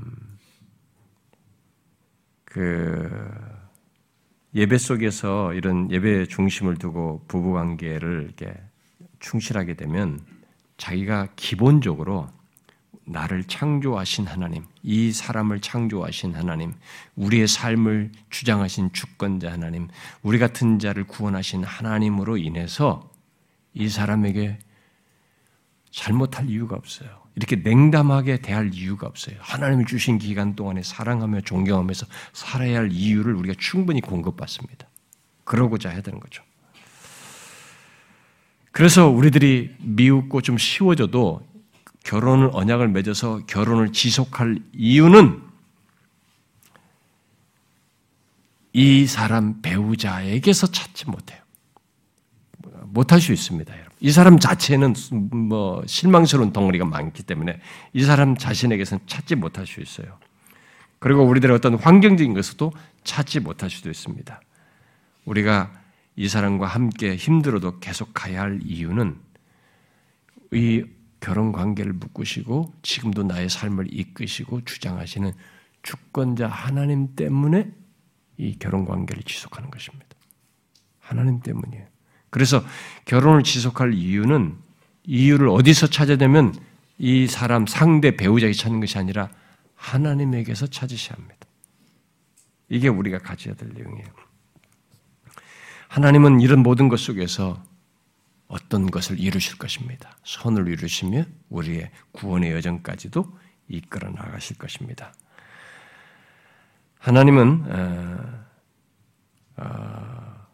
Speaker 2: 그 예배 속에서 이런 예배 중심을 두고 부부 관계를 이렇게 충실하게 되면 자기가 기본적으로 나를 창조하신 하나님, 이 사람을 창조하신 하나님, 우리의 삶을 주장하신 주권자 하나님, 우리 같은 자를 구원하신 하나님으로 인해서 이 사람에게 잘못할 이유가 없어요. 이렇게 냉담하게 대할 이유가 없어요. 하나님이 주신 기간 동안에 사랑하며 존경하면서 살아야 할 이유를 우리가 충분히 공급받습니다. 그러고자 해야 되는 거죠. 그래서 우리들이 미웃고 좀 쉬워져도 결혼을 언약을 맺어서 결혼을 지속할 이유는 이 사람 배우자에게서 찾지 못해요. 못할 수 있습니다, 여러분. 이 사람 자체는 뭐 실망스러운 덩어리가 많기 때문에 이 사람 자신에게서는 찾지 못할 수 있어요. 그리고 우리들의 어떤 환경적인 것도 찾지 못할 수도 있습니다. 우리가 이 사람과 함께 힘들어도 계속 가야 할 이유는 이 결혼 관계를 묶으시고 지금도 나의 삶을 이끄시고 주장하시는 주권자 하나님 때문에 이 결혼 관계를 지속하는 것입니다. 하나님 때문이에요. 그래서 결혼을 지속할 이유는 이유를 어디서 찾아야 되면 이 사람 상대 배우자에게 찾는 것이 아니라 하나님에게서 찾으셔야 합니다. 이게 우리가 가져야 될 내용이에요. 하나님은 이런 모든 것 속에서 어떤 것을 이루실 것입니다. 선을 이루시며 우리의 구원의 여정까지도 이끌어 나가실 것입니다. 하나님은 어, 어,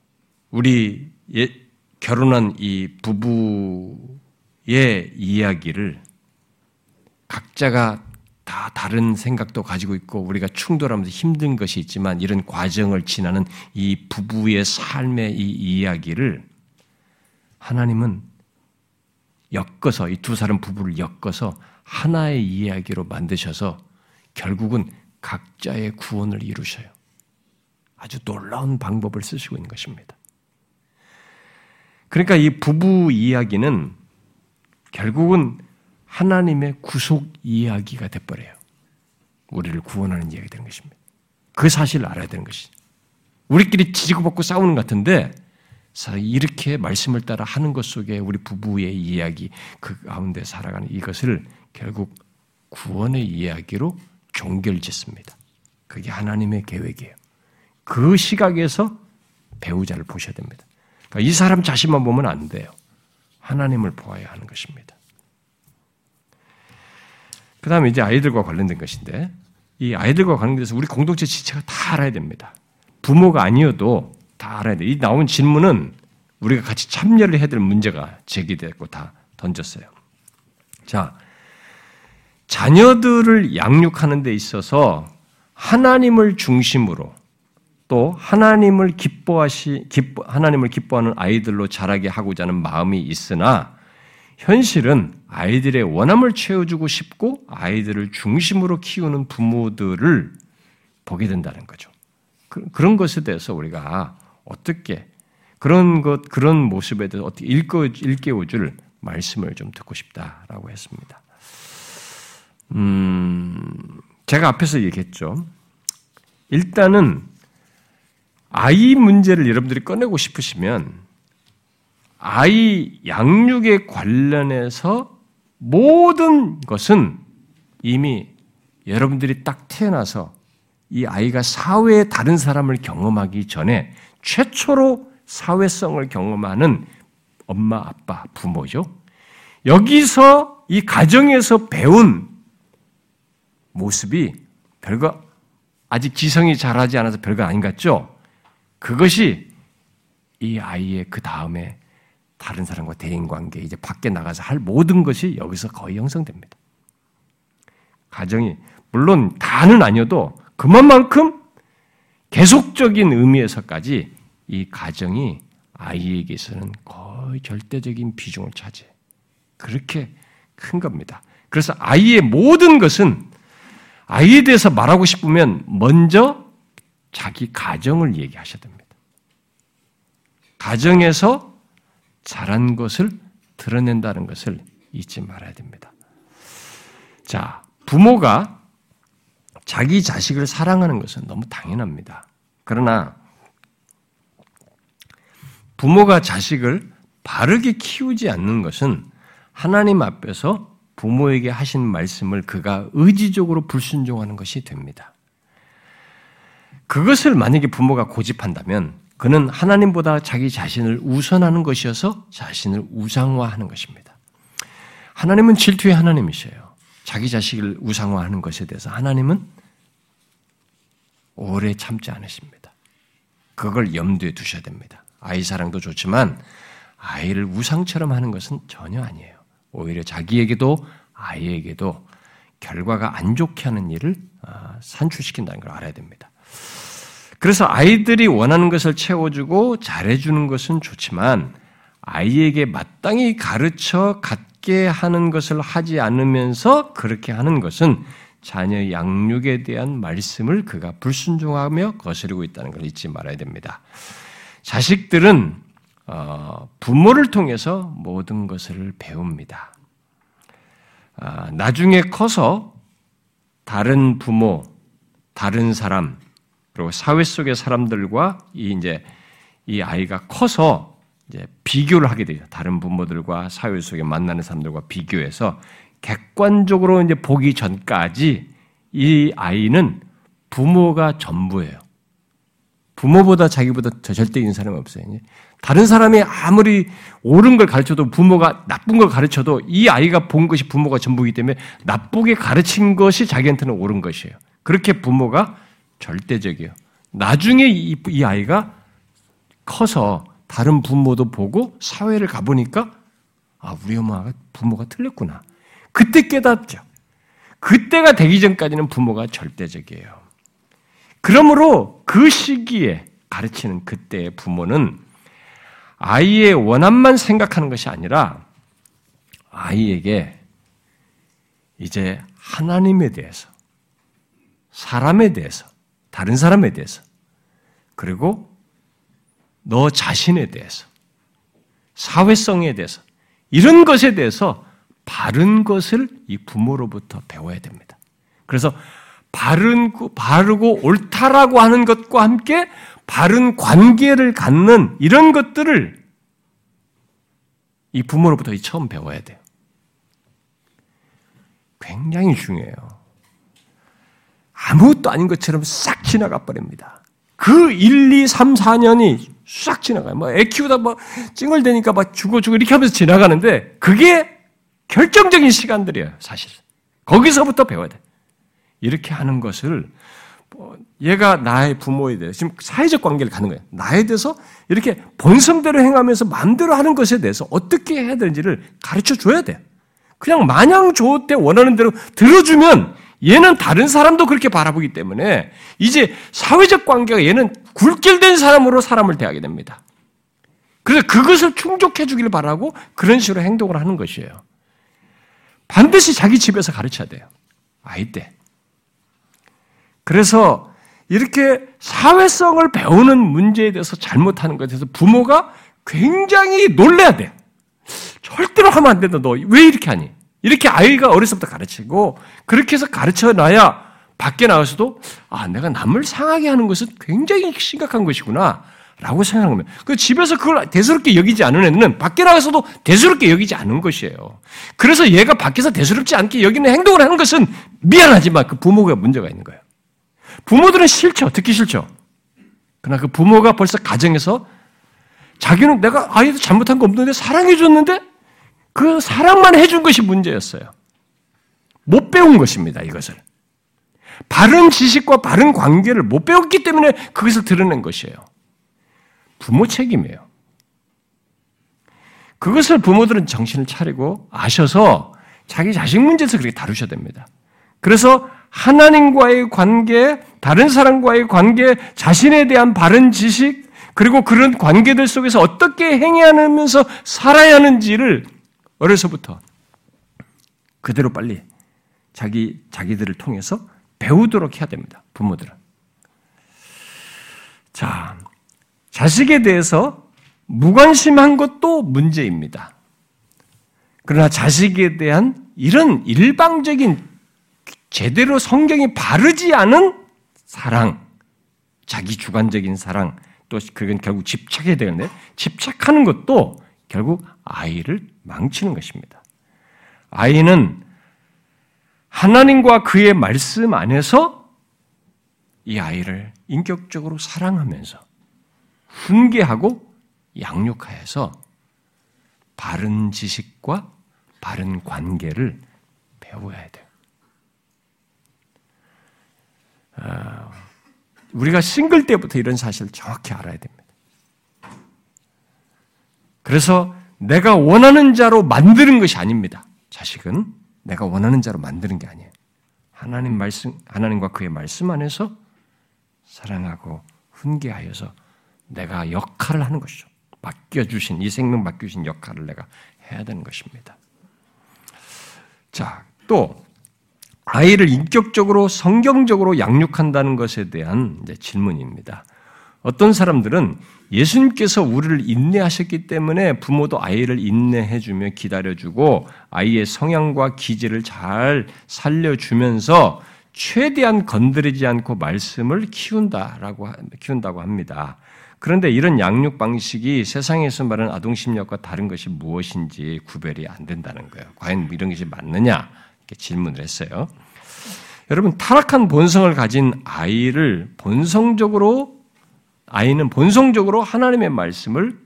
Speaker 2: 우리 결혼한 이 부부의 이야기를 각자가 다 다른 생각도 가지고 있고 우리가 충돌하면서 힘든 것이 있지만 이런 과정을 지나는 이 부부의 삶의 이 이야기를 하나님은 엮어서 이 두 사람 부부를 엮어서 하나의 이야기로 만드셔서 결국은 각자의 구원을 이루셔요. 아주 놀라운 방법을 쓰시고 있는 것입니다. 그러니까 이 부부 이야기는 결국은 하나님의 구속 이야기가 돼버려요. 우리를 구원하는 이야기가 되는 것입니다. 그 사실을 알아야 되는 것이. 우리끼리 지지고 볶고 싸우는 것 같은데 이렇게 말씀을 따라 하는 것 속에 우리 부부의 이야기 그 가운데 살아가는 이것을 결국 구원의 이야기로 종결짓습니다. 그게 하나님의 계획이에요. 그 시각에서 배우자를 보셔야 됩니다. 그러니까 이 사람 자신만 보면 안 돼요. 하나님을 보아야 하는 것입니다. 그 다음에 이제 아이들과 관련된 것인데, 이 아이들과 관련돼서 우리 공동체 지체가 다 알아야 됩니다. 부모가 아니어도 다 알아야 돼. 이 나온 질문은 우리가 같이 참여를 해야 될 문제가 제기됐고 다 던졌어요. 자, 자녀들을 양육하는 데 있어서 하나님을 중심으로 또 하나님을 기뻐하시 기뻐, 하나님을 기뻐하는 아이들로 자라게 하고자 하는 마음이 있으나 현실은 아이들의 원함을 채워주고 싶고 아이들을 중심으로 키우는 부모들을 보게 된다는 거죠. 그, 그런 것에 대해서 우리가 어떻게 그런 것 그런 모습에 대해서 어떻게 일깨워, 일깨워줄 말씀을 좀 듣고 싶다라고 했습니다. 음, 제가 앞에서 얘기했죠. 일단은 아이 문제를 여러분들이 꺼내고 싶으시면 아이 양육에 관련해서 모든 것은 이미 여러분들이 딱 태어나서 이 아이가 사회의 다른 사람을 경험하기 전에 최초로 사회성을 경험하는 엄마, 아빠, 부모죠. 여기서 이 가정에서 배운 모습이 별거 아직 기성이 자라지 않아서 별거 아닌 것 같죠? 그것이 이 아이의 그 다음에 다른 사람과 대인 관계, 이제 밖에 나가서 할 모든 것이 여기서 거의 형성됩니다. 가정이 물론 다는 아니어도 그만큼 계속적인 의미에서까지 이 가정이 아이에게서는 거의 절대적인 비중을 차지해. 그렇게 큰 겁니다. 그래서 아이의 모든 것은 아이에 대해서 말하고 싶으면 먼저 자기 가정을 얘기하셔야 됩니다. 가정에서 잘한 것을 드러낸다는 것을 잊지 말아야 됩니다. 자, 부모가 자기 자식을 사랑하는 것은 너무 당연합니다. 그러나 부모가 자식을 바르게 키우지 않는 것은 하나님 앞에서 부모에게 하신 말씀을 그가 의지적으로 불순종하는 것이 됩니다. 그것을 만약에 부모가 고집한다면 그는 하나님보다 자기 자신을 우선하는 것이어서 자신을 우상화하는 것입니다. 하나님은 질투의 하나님이셔요. 자기 자식을 우상화하는 것에 대해서 하나님은 오래 참지 않으십니다. 그걸 염두에 두셔야 됩니다. 아이 사랑도 좋지만 아이를 우상처럼 하는 것은 전혀 아니에요. 오히려 자기에게도 아이에게도 결과가 안 좋게 하는 일을 아, 산출시킨다는 걸 알아야 됩니다. 그래서 아이들이 원하는 것을 채워주고 잘해주는 것은 좋지만 아이에게 마땅히 가르쳐 갖게 하는 것을 하지 않으면서 그렇게 하는 것은 자녀 양육에 대한 말씀을 그가 불순종하며 거스르고 있다는 걸 잊지 말아야 됩니다. 자식들은 어, 부모를 통해서 모든 것을 배웁니다. 아, 나중에 커서 다른 부모, 다른 사람, 그리고 사회 속의 사람들과 이 이제 이 아이가 커서 이제 비교를 하게 되죠. 다른 부모들과 사회 속에 만나는 사람들과 비교해서 객관적으로 이제 보기 전까지 이 아이는 부모가 전부예요. 부모보다 자기보다 더 절대인 사람이 없어요. 다른 사람이 아무리 옳은 걸 가르쳐도 부모가 나쁜 걸 가르쳐도 이 아이가 본 것이 부모가 전부이기 때문에 나쁘게 가르친 것이 자기한테는 옳은 것이에요. 그렇게 부모가 절대적이에요. 나중에 이, 이 아이가 커서 다른 부모도 보고 사회를 가보니까 아, 우리 엄마가 부모가 틀렸구나. 그때 깨닫죠. 그때가 되기 전까지는 부모가 절대적이에요. 그러므로 그 시기에 가르치는 그때의 부모는 아이의 원함만 생각하는 것이 아니라 아이에게 이제 하나님에 대해서, 사람에 대해서, 다른 사람에 대해서, 그리고 너 자신에 대해서, 사회성에 대해서, 이런 것에 대해서 바른 것을 이 부모로부터 배워야 됩니다. 그래서 바른, 바르고 옳다라고 하는 것과 함께 바른 관계를 갖는 이런 것들을 이 부모로부터 처음 배워야 돼요. 굉장히 중요해요. 아무것도 아닌 것처럼 싹 지나가 버립니다. 그 1, 2, 3, 4년이 싹 지나가요. 뭐, 애 키우다 뭐, 찡얼대니까 막 죽어 죽어 이렇게 하면서 지나가는데, 그게 결정적인 시간들이에요, 사실. 거기서부터 배워야 돼. 이렇게 하는 것을 뭐 얘가 나의 부모에 대해서 지금 사회적 관계를 가는 거예요. 나에 대해서 이렇게 본성대로 행하면서 마음대로 하는 것에 대해서 어떻게 해야 되는지를 가르쳐 줘야 돼요. 그냥 마냥 좋을 원하는 대로 들어주면 얘는 다른 사람도 그렇게 바라보기 때문에 이제 사회적 관계가 얘는 굴길된 사람으로 사람을 대하게 됩니다. 그래서 그것을 충족해 주기를 바라고 그런 식으로 행동을 하는 것이에요. 반드시 자기 집에서 가르쳐야 돼요. 아이 때. 그래서 이렇게 사회성을 배우는 문제에 대해서 잘못하는 것에 대해서 부모가 굉장히 놀래야 돼. 절대로 하면 안 된다. 너 왜 이렇게 하니? 이렇게 아이가 어려서부터 가르치고 그렇게 해서 가르쳐 놔야 밖에 나가서도 아 내가 남을 상하게 하는 것은 굉장히 심각한 것이구나. 라고 생각하면 그 집에서 그걸 대수롭게 여기지 않은 애는 밖에 나가서도 대수롭게 여기지 않은 것이에요. 그래서 얘가 밖에서 대수롭지 않게 여기는 행동을 하는 것은 미안하지만 그 부모가 문제가 있는 거예요. 부모들은 싫죠. 듣기 싫죠. 그러나 그 부모가 벌써 가정에서 자기는 내가 아이도 잘못한 거 없는데 사랑해줬는데 그 사랑만 해준 것이 문제였어요. 못 배운 것입니다, 이것을. 바른 지식과 바른 관계를 못 배웠기 때문에 그것을 드러낸 것이에요. 부모 책임이에요. 그것을 부모들은 정신을 차리고 아셔서 자기 자식 문제에서 그렇게 다루셔야 됩니다. 그래서 하나님과의 관계, 다른 사람과의 관계, 자신에 대한 바른 지식, 그리고 그런 관계들 속에서 어떻게 행해하면서 살아야 하는지를 어려서부터 그대로 빨리 자기, 자기들을 통해서 배우도록 해야 됩니다. 부모들은. 자, 자식에 대해서 무관심한 것도 문제입니다. 그러나 자식에 대한 이런 일방적인 제대로 성경이 바르지 않은 사랑, 자기 주관적인 사랑, 또 그건 결국 집착해야 되는데 집착하는 것도 결국 아이를 망치는 것입니다. 아이는 하나님과 그의 말씀 안에서 이 아이를 인격적으로 사랑하면서 훈계하고 양육하여서 바른 지식과 바른 관계를 배워야 돼요. 아, 우리가 싱글 때부터 이런 사실을 정확히 알아야 됩니다. 그래서 내가 원하는 자로 만드는 것이 아닙니다. 자식은 내가 원하는 자로 만드는 게 아니에요. 하나님 말씀, 하나님과 그의 말씀 안에서 사랑하고 훈계하여서 내가 역할을 하는 것이죠. 맡겨주신, 이 생명 맡겨주신 역할을 내가 해야 되는 것입니다. 자, 또, 아이를 인격적으로 성경적으로 양육한다는 것에 대한 질문입니다. 어떤 사람들은 예수님께서 우리를 인내하셨기 때문에 부모도 아이를 인내해주며 기다려주고 아이의 성향과 기질을 잘 살려주면서 최대한 건드리지 않고 말씀을 키운다라고 키운다고 합니다. 그런데 이런 양육 방식이 세상에서 말하는 아동 심리학과 다른 것이 무엇인지 구별이 안 된다는 거예요. 과연 이런 것이 맞느냐? 이렇게 질문을 했어요. 여러분, 타락한 본성을 가진 아이를 본성적으로, 아이는 본성적으로 하나님의 말씀을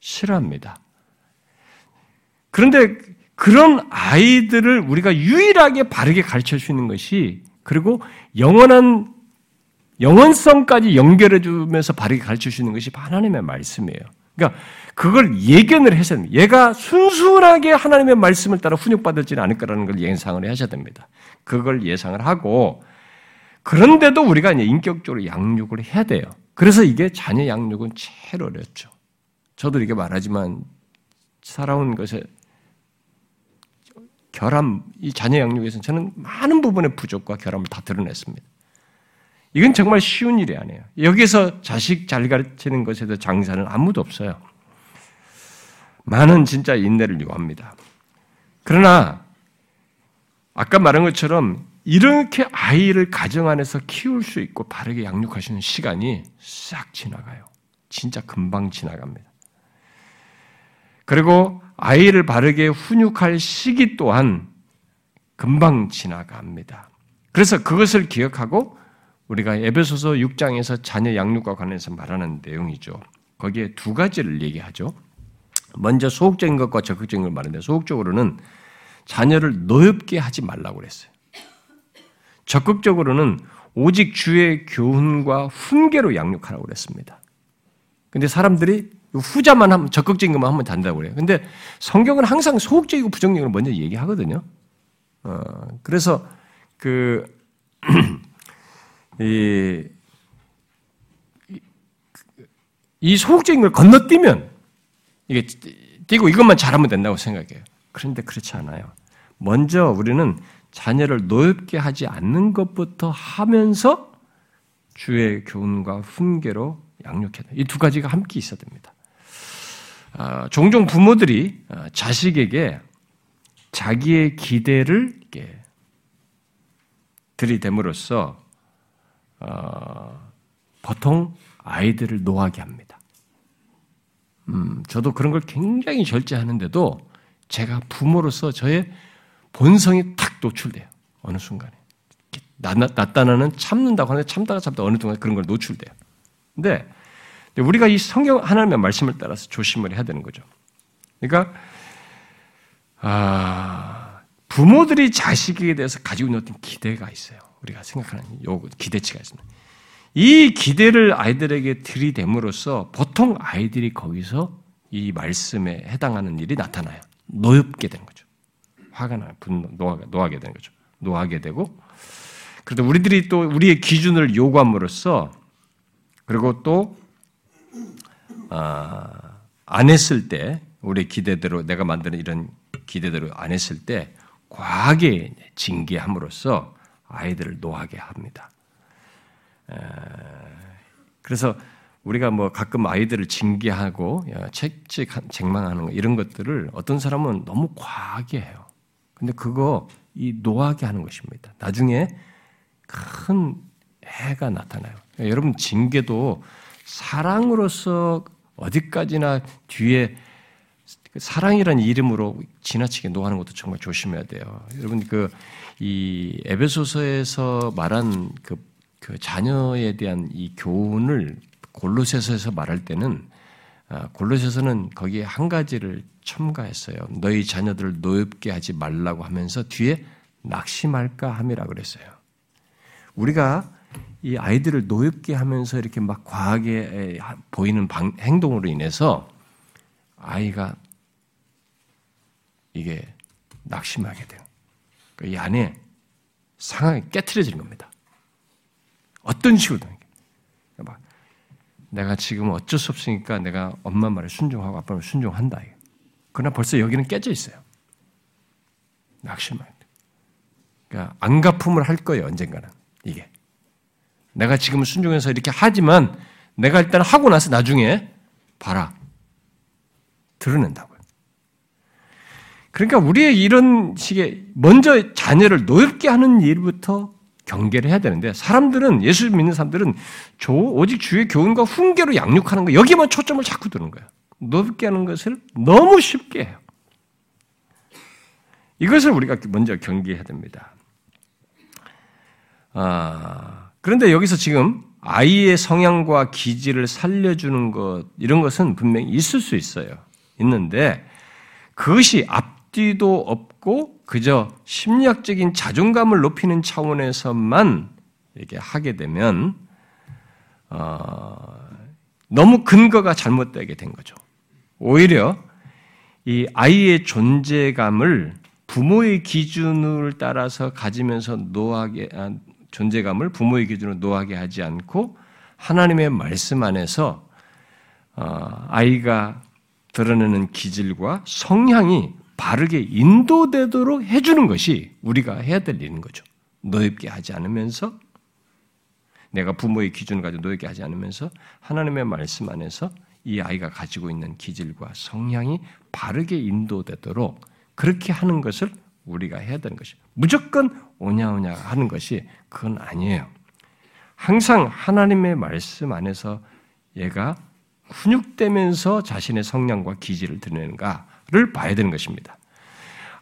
Speaker 2: 싫어합니다. 그런데 그런 아이들을 우리가 유일하게 바르게 가르쳐 주는 것이 그리고 영원한 영원성까지 연결해 주면서 바르게 가르쳐 주는 것이 하나님의 말씀이에요. 그러니까 그걸 예견을 해서 얘가 순순하게 하나님의 말씀을 따라 훈육받을지는 않을 거라는 걸 예상을 하셔야 됩니다. 그걸 예상을 하고 그런데도 우리가 이제 인격적으로 양육을 해야 돼요. 그래서 이게 자녀 양육은 제일 어렵죠. 저도 이렇게 말하지만 살아온 것에 결함, 이 자녀 양육에서는 저는 많은 부분의 부족과 결함을 다 드러냈습니다. 이건 정말 쉬운 일이 아니에요. 여기서 자식 잘 가르치는 것에도 장사는 아무도 없어요. 많은 진짜 인내를 요합니다. 그러나 아까 말한 것처럼 이렇게 아이를 가정 안에서 키울 수 있고 바르게 양육하시는 시간이 싹 지나가요. 진짜 금방 지나갑니다. 그리고 아이를 바르게 훈육할 시기 또한 금방 지나갑니다. 그래서 그것을 기억하고 우리가 에베소서 6장에서 자녀 양육과 관련해서 말하는 내용이죠. 거기에 두 가지를 얘기하죠. 먼저 소극적인 것과 적극적인 걸 말하는데 소극적으로는 자녀를 노엽게 하지 말라고 그랬어요. 적극적으로는 오직 주의 교훈과 훈계로 양육하라고 그랬습니다. 근데 사람들이 후자만 하면 적극적인 것만 하면 된다고 그래요. 근데 성경은 항상 소극적이고 부정적으로 먼저 얘기하거든요. 어, 그래서 그 이, 이 소극적인 걸 건너뛰면 이게 뛰고 이것만 잘하면 된다고 생각해요. 그런데 그렇지 않아요. 먼저 우리는 자녀를 노엽게 하지 않는 것부터 하면서 주의 교훈과 훈계로 양육해야. 이 두 가지가 함께 있어야 됩니다. 아, 종종 부모들이 아, 자식에게 자기의 기대를 들이댐으로써 어, 보통 아이들을 노하게 합니다. 음, 저도 그런 걸 굉장히 절제하는데도 제가 부모로서 저의 본성이 탁 노출돼요. 어느 순간에. 나타나는 참는다고 하는데 참다가 참다가 어느 순간 그런 걸 노출돼요. 근데 우리가 이 성경 하나님의 말씀을 따라서 조심을 해야 되는 거죠. 그러니까 아, 부모들이 자식에 대해서 가지고 있는 어떤 기대가 있어요. 우리가 생각하는 요 기대치가 있습니다. 이 기대를 아이들에게 들이댐으로써 보통 아이들이 거기서 이 말씀에 해당하는 일이 나타나요. 노엽게 되는 거죠. 화가 나요. 분노, 노하게, 노하게 되는 거죠. 노하게 되고. 그래도 우리들이 또 우리의 기준을 요구함으로써 그리고 또, 아, 안 했을 때, 우리 기대대로, 내가 만드는 이런 기대대로 안 했을 때, 과하게 징계함으로써 아이들을 노하게 합니다. 그래서 우리가 뭐 가끔 아이들을 징계하고 책찍 쟁망하는 거 이런 것들을 어떤 사람은 너무 과하게 해요. 근데 그거 이 노하게 하는 것입니다. 나중에 큰 해가 나타나요. 여러분 징계도 사랑으로서 어디까지나 뒤에 사랑이라는 이름으로 지나치게 노하는 것도 정말 조심해야 돼요. 여러분 그 이 에베소서에서 말한 그, 그 자녀에 대한 이 교훈을 골로새서에서 말할 때는 아, 골로새서는 거기에 한 가지를 첨가했어요. 너희 자녀들을 노엽게 하지 말라고 하면서 뒤에 낙심할까 함이라 그랬어요. 우리가 이 아이들을 노엽게 하면서 이렇게 막 과하게 보이는 행동으로 인해서 아이가 이게 낙심하게 돼요. 그이 안에 상황이 깨트려지는 겁니다. 어떤 식으로든. 막 내가 지금 어쩔 수 없으니까 내가 엄마 말에 순종하고 아빠 말에 순종한다. 그러나 벌써 여기는 깨져 있어요. 낙심할 때. 그러니까 안가품을 할 거예요, 언젠가는. 이게. 내가 지금 순종해서 이렇게 하지만 내가 일단 하고 나서 나중에 봐라. 드러낸다고요. 그러니까 우리의 이런 식의 먼저 자녀를 노엽게 하는 일부터 경계를 해야 되는데 사람들은 예수 믿는 사람들은 오직 주의 교훈과 훈계로 양육하는 거 여기만 초점을 자꾸 두는 거예요. 노엽게 하는 것을 너무 쉽게 해요. 이것을 우리가 먼저 경계해야 됩니다. 아, 그런데 여기서 지금 아이의 성향과 기질을 살려주는 것 이런 것은 분명히 있을 수 있어요. 있는데 그것이 앞 뒤도 없고 그저 심리학적인 자존감을 높이는 차원에서만 이렇게 하게 되면 어, 너무 근거가 잘못되게 된 거죠. 오히려 이 아이의 존재감을 부모의 기준을 따라서 가지면서 노하게 아, 존재감을 부모의 기준으로 노하게 하지 않고 하나님의 말씀 안에서 어, 아이가 드러내는 기질과 성향이 바르게 인도되도록 해주는 것이 우리가 해야 될 일인 거죠. 노엽게 하지 않으면서 내가 부모의 기준을 가지고 노엽게 하지 않으면서 하나님의 말씀 안에서 이 아이가 가지고 있는 기질과 성향이 바르게 인도되도록 그렇게 하는 것을 우리가 해야 되는 것이 무조건 오냐오냐 하는 것이 그건 아니에요. 항상 하나님의 말씀 안에서 얘가 훈육되면서 자신의 성향과 기질을 드러내는가 를 봐야 되는 것입니다.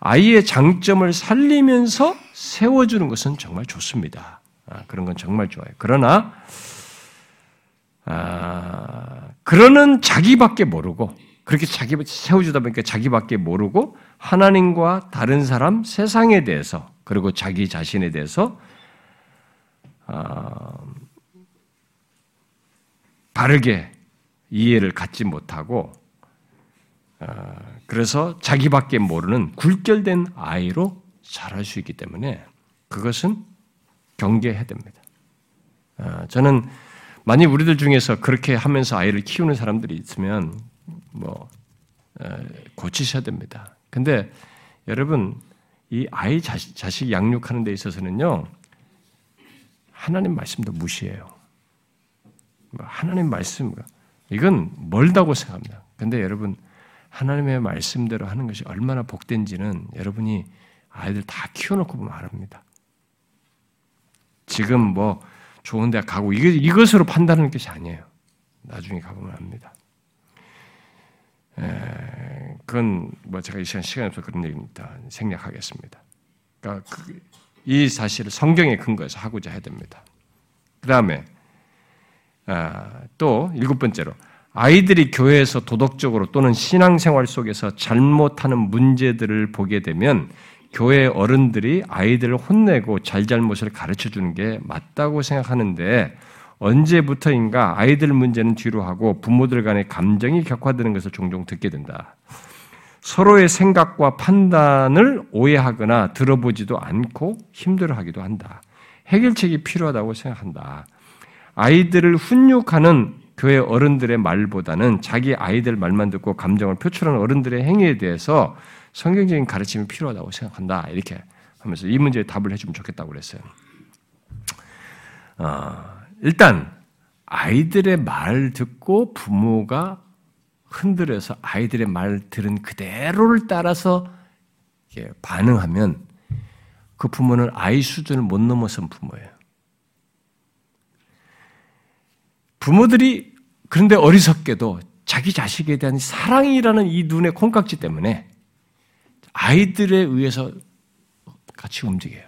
Speaker 2: 아이의 장점을 살리면서 세워주는 것은 정말 좋습니다. 아, 그런 건 정말 좋아요. 그러나 아, 그러는 자기밖에 모르고 그렇게 자기 세워주다 보니까 자기밖에 모르고 하나님과 다른 사람, 세상에 대해서 그리고 자기 자신에 대해서 아, 바르게 이해를 갖지 못하고 아, 그래서 자기밖에 모르는 굴결된 아이로 자랄 수 있기 때문에 그것은 경계해야 됩니다. 아, 저는 만약 우리들 중에서 그렇게 하면서 아이를 키우는 사람들이 있으면 뭐 고치셔야 됩니다. 근데 여러분 이 아이 자식, 자식 양육하는 데 있어서는요 하나님 말씀도 무시해요. 뭐 하나님 말씀 이건 멀다고 생각합니다. 근데 여러분 하나님의 말씀대로 하는 것이 얼마나 복된지는 여러분이 아이들 다 키워놓고 보면 알합니다. 지금 뭐 좋은 데 가고 이것으로 판단하는 것이 아니에요. 나중에 가보면 압니다. 에, 그건 뭐 제가 이 시간 시간이 없어서 그런 얘기입니다. 생략하겠습니다. 그러니까 그, 이 사실을 성경의 근거에서 하고자 해야 됩니다. 그 다음에 아, 또 일곱 번째로 아이들이 교회에서 도덕적으로 또는 신앙생활 속에서 잘못하는 문제들을 보게 되면 교회 어른들이 아이들을 혼내고 잘잘못을 가르쳐 주는 게 맞다고 생각하는데 언제부터인가 아이들 문제는 뒤로 하고 부모들 간의 감정이 격화되는 것을 종종 듣게 된다. 서로의 생각과 판단을 오해하거나 들어보지도 않고 힘들어하기도 한다. 해결책이 필요하다고 생각한다. 아이들을 훈육하는 교회 어른들의 말보다는 자기 아이들 말만 듣고 감정을 표출하는 어른들의 행위에 대해서 성경적인 가르침이 필요하다고 생각한다. 이렇게 하면서 이 문제에 답을 해주면 좋겠다고 그랬어요. 어, 일단 아이들의 말 듣고 부모가 흔들어서 아이들의 말 들은 그대로를 따라서 반응하면 그 부모는 아이 수준을 못 넘어선 부모예요. 부모들이 그런데 어리석게도 자기 자식에 대한 사랑이라는 이 눈의 콩깍지 때문에 아이들에 의해서 같이 움직여요.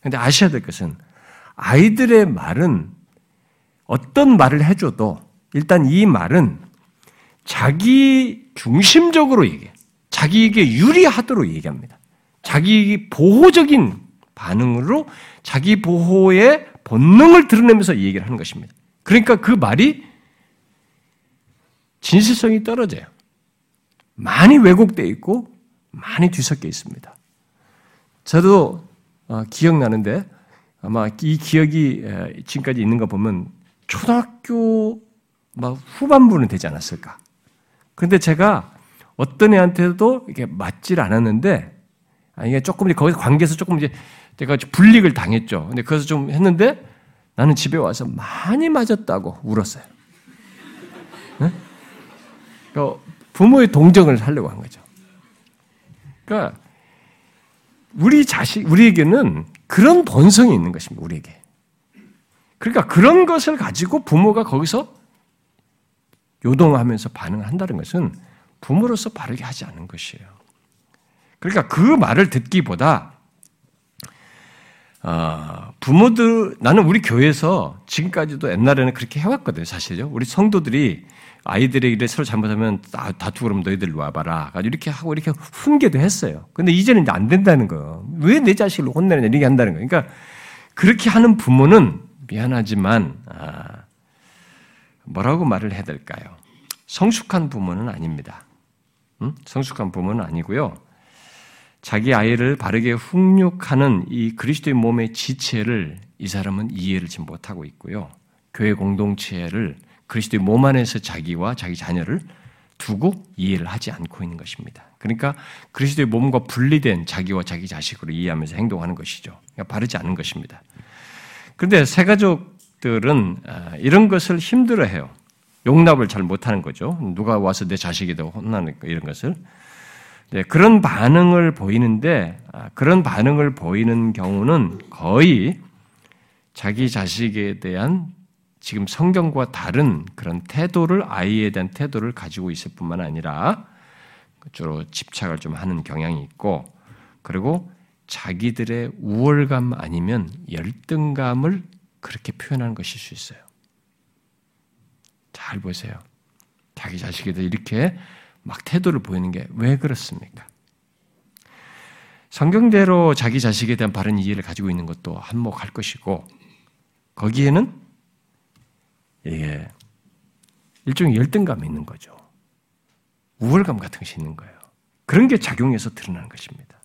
Speaker 2: 근데 아셔야 될 것은 아이들의 말은 어떤 말을 해줘도 일단 이 말은 자기 중심적으로 얘기해. 자기에게 유리하도록 얘기합니다. 자기 보호적인 반응으로 자기 보호의 본능을 드러내면서 얘기를 하는 것입니다. 그러니까 그 말이 진실성이 떨어져요. 많이 왜곡되어 있고 많이 뒤섞여 있습니다. 저도 어, 기억나는데 아마 이 기억이 지금까지 있는 거 보면 초등학교 막 후반부는 되지 않았을까. 근데 제가 어떤 애한테도 이게 맞질 않았는데, 아, 이게 조금 이제 거기서 관계에서 조금 이제 내가 불이익을 당했죠. 근데 그래서 좀 했는데 나는 집에 와서 많이 맞았다고 울었어요. 네? 그러니까 부모의 동정을 하려고 한 거죠. 그러니까 우리 자식, 우리에게는 그런 본성이 있는 것입니다. 우리에게. 그러니까 그런 것을 가지고 부모가 거기서 요동하면서 반응을 한다는 것은 부모로서 바르게 하지 않은 것이에요. 그러니까 그 말을 듣기보다 어, 부모들 나는 우리 교회에서 지금까지도 옛날에는 그렇게 해왔거든요. 사실요. 우리 성도들이 아이들에게 서로 잘못하면 다투고 그러면 너희들 와봐라. 이렇게 하고 이렇게 훈계도 했어요. 근데 이제는 이제 안 된다는 거예요. 왜 내 자식을 혼내느냐 이렇게 한다는 거예요. 그러니까 그렇게 하는 부모는 미안하지만 아, 뭐라고 말을 해야 될까요? 성숙한 부모는 아닙니다. 응? 성숙한 부모는 아니고요. 자기 아이를 바르게 훈육하는 이 그리스도의 몸의 지체를 이 사람은 이해를 지금 못하고 있고요. 교회 공동체를 그리스도의 몸 안에서 자기와 자기 자녀를 두고 이해를 하지 않고 있는 것입니다. 그러니까 그리스도의 몸과 분리된 자기와 자기 자식으로 이해하면서 행동하는 것이죠. 그러니까 바르지 않은 것입니다. 그런데 새 가족들은 아, 이런 것을 힘들어해요. 용납을 잘 못하는 거죠. 누가 와서 내 자식이다 혼나는 이런 것을. 네, 그런 반응을 보이는데 아, 그런 반응을 보이는 경우는 거의 자기 자식에 대한 지금 성경과 다른 그런 태도를 아이에 대한 태도를 가지고 있을 뿐만 아니라 주로 집착을 좀 하는 경향이 있고 그리고 자기들의 우월감 아니면 열등감을 그렇게 표현하는 것일 수 있어요. 잘 보세요. 자기 자식에 대해 이렇게 막 태도를 보이는 게 왜 그렇습니까? 성경대로 자기 자식에 대한 바른 이해를 가지고 있는 것도 한몫할 것이고 거기에는 이게 일종의 열등감이 있는 거죠. 우월감 같은 것이 있는 거예요. 그런 게 작용해서 드러나는 것입니다.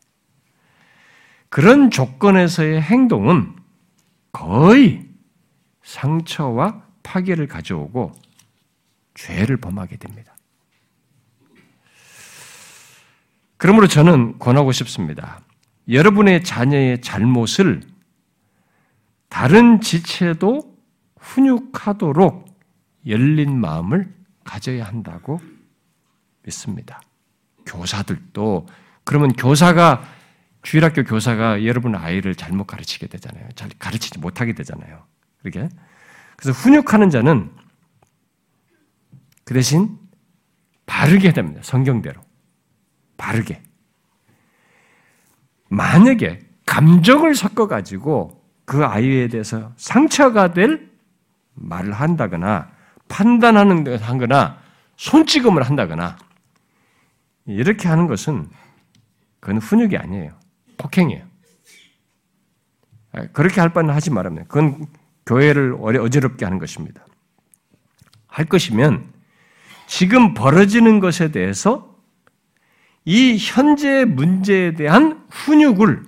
Speaker 2: 그런 조건에서의 행동은 거의 상처와 파괴를 가져오고 죄를 범하게 됩니다. 그러므로 저는 권하고 싶습니다. 여러분의 자녀의 잘못을 다른 지체도 훈육하도록 열린 마음을 가져야 한다고 믿습니다. 교사들도 그러면 교사가 주일학교 교사가 여러분 아이를 잘못 가르치게 되잖아요. 잘 가르치지 못하게 되잖아요. 그렇게 그래서 훈육하는 자는 그 대신 바르게 됩니다. 성경대로. 바르게. 만약에 감정을 섞어가지고 그 아이에 대해서 상처가 될 말을 한다거나 판단하는 데 하거나 손찌검을 한다거나 이렇게 하는 것은 그건 훈육이 아니에요. 폭행이에요. 아, 그렇게 할 바는 하지 말아요. 그건 교회를 어지럽게 하는 것입니다. 할 것이면 지금 벌어지는 것에 대해서 이 현재 문제에 대한 훈육을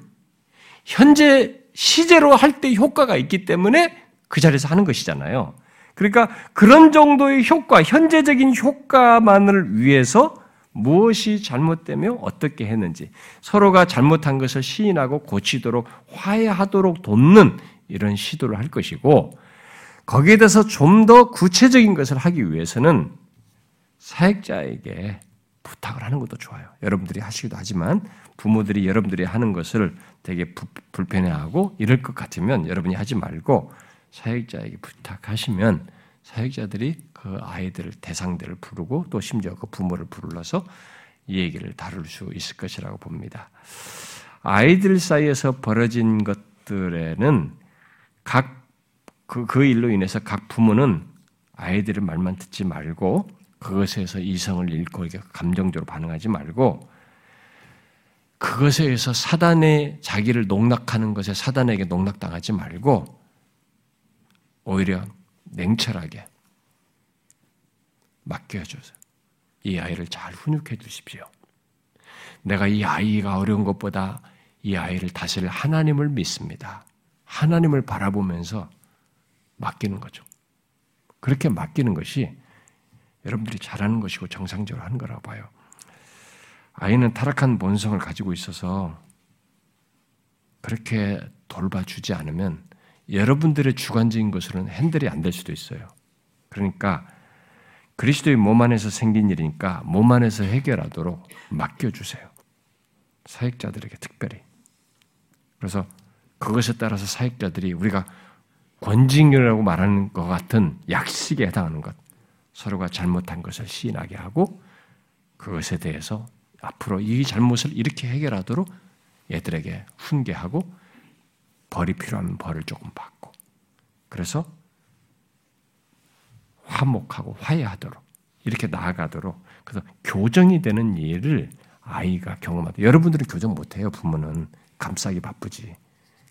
Speaker 2: 현재 시제로 할 때 효과가 있기 때문에 그 자리에서 하는 것이잖아요. 그러니까 그런 정도의 효과, 현재적인 효과만을 위해서 무엇이 잘못되며 어떻게 했는지 서로가 잘못한 것을 시인하고 고치도록 화해하도록 돕는 이런 시도를 할 것이고 거기에 대해서 좀 더 구체적인 것을 하기 위해서는 사역자에게 부탁을 하는 것도 좋아요. 여러분들이 하시기도 하지만 부모들이 여러분들이 하는 것을 되게 부, 불편해하고 이럴 것 같으면 여러분이 하지 말고 사역자에게 부탁하시면 사역자들이 그 아이들을 대상들을 부르고 또 심지어 그 부모를 불러서 이 얘기를 다룰 수 있을 것이라고 봅니다. 아이들 사이에서 벌어진 것들에는 각 그, 그 일로 인해서 각 부모는 아이들의 말만 듣지 말고 그것에서 이성을 잃고 감정적으로 반응하지 말고 그것에 의해서 사단의 자기를 농락하는 것에 사단에게 농락당하지 말고 오히려 냉철하게 맡겨줘서 이 아이를 잘 훈육해 주십시오. 내가 이 아이가 어려운 것보다 이 아이를 다스릴 하나님을 믿습니다. 하나님을 바라보면서 맡기는 거죠. 그렇게 맡기는 것이 여러분들이 잘하는 것이고 정상적으로 하는 거라고 봐요. 아이는 타락한 본성을 가지고 있어서 그렇게 돌봐주지 않으면 여러분들의 주관적인 것으로는 핸들이 안 될 수도 있어요. 그러니까 그리스도의 몸 안에서 생긴 일이니까 몸 안에서 해결하도록 맡겨주세요. 사역자들에게 특별히. 그래서 그것에 따라서 사역자들이 우리가 권징이라고 말하는 것 같은 약식에 해당하는 것, 서로가 잘못한 것을 시인하게 하고 그것에 대해서 앞으로 이 잘못을 이렇게 해결하도록 얘들에게 훈계하고 벌이 필요하면 벌을 조금 받고 그래서 화목하고 화해하도록 이렇게 나아가도록 그래서 교정이 되는 일을 아이가 경험하다. 여러분들은 교정 못해요. 부모는 감싸기 바쁘지.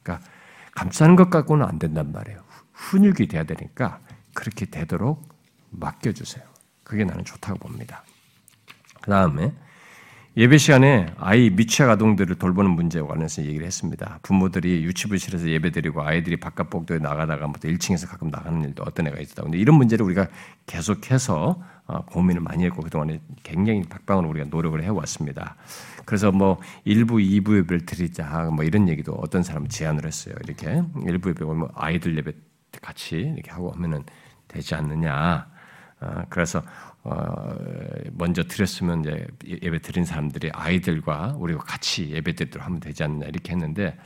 Speaker 2: 그러니까 감싸는 것 갖고는 안 된단 말이에요. 훈육이 돼야 되니까 그렇게 되도록 맡겨주세요. 그게 나는 좋다고 봅니다. 그 다음에 예배 시간에 아이 미취학 아동들을 돌보는 문제와 관련해서 얘기를 했습니다. 부모들이 유치부실에서 예배드리고 아이들이 바깥 복도에 나가다가 뭐 1층에서 가끔 나가는 일도 어떤 애가 있었다. 근데 이런 문제를 우리가 계속해서 어, 고민을 많이 했고 그동안에 굉장히 박방으로 우리가 노력을 해왔습니다. 그래서 뭐 일부, 이부 예배를 드리자 뭐 이런 얘기도 어떤 사람은 제안을 했어요. 이렇게 일부 예배 뭐 아이들 예배 같이 이렇게 하고 하면은 되지 않느냐. 어, 그래서 어, 먼저 드렸으면 이제 예배 드린 사람들이 아이들과 우리가 같이 예배 드리도록 하면 되지 않느냐 이렇게 했는데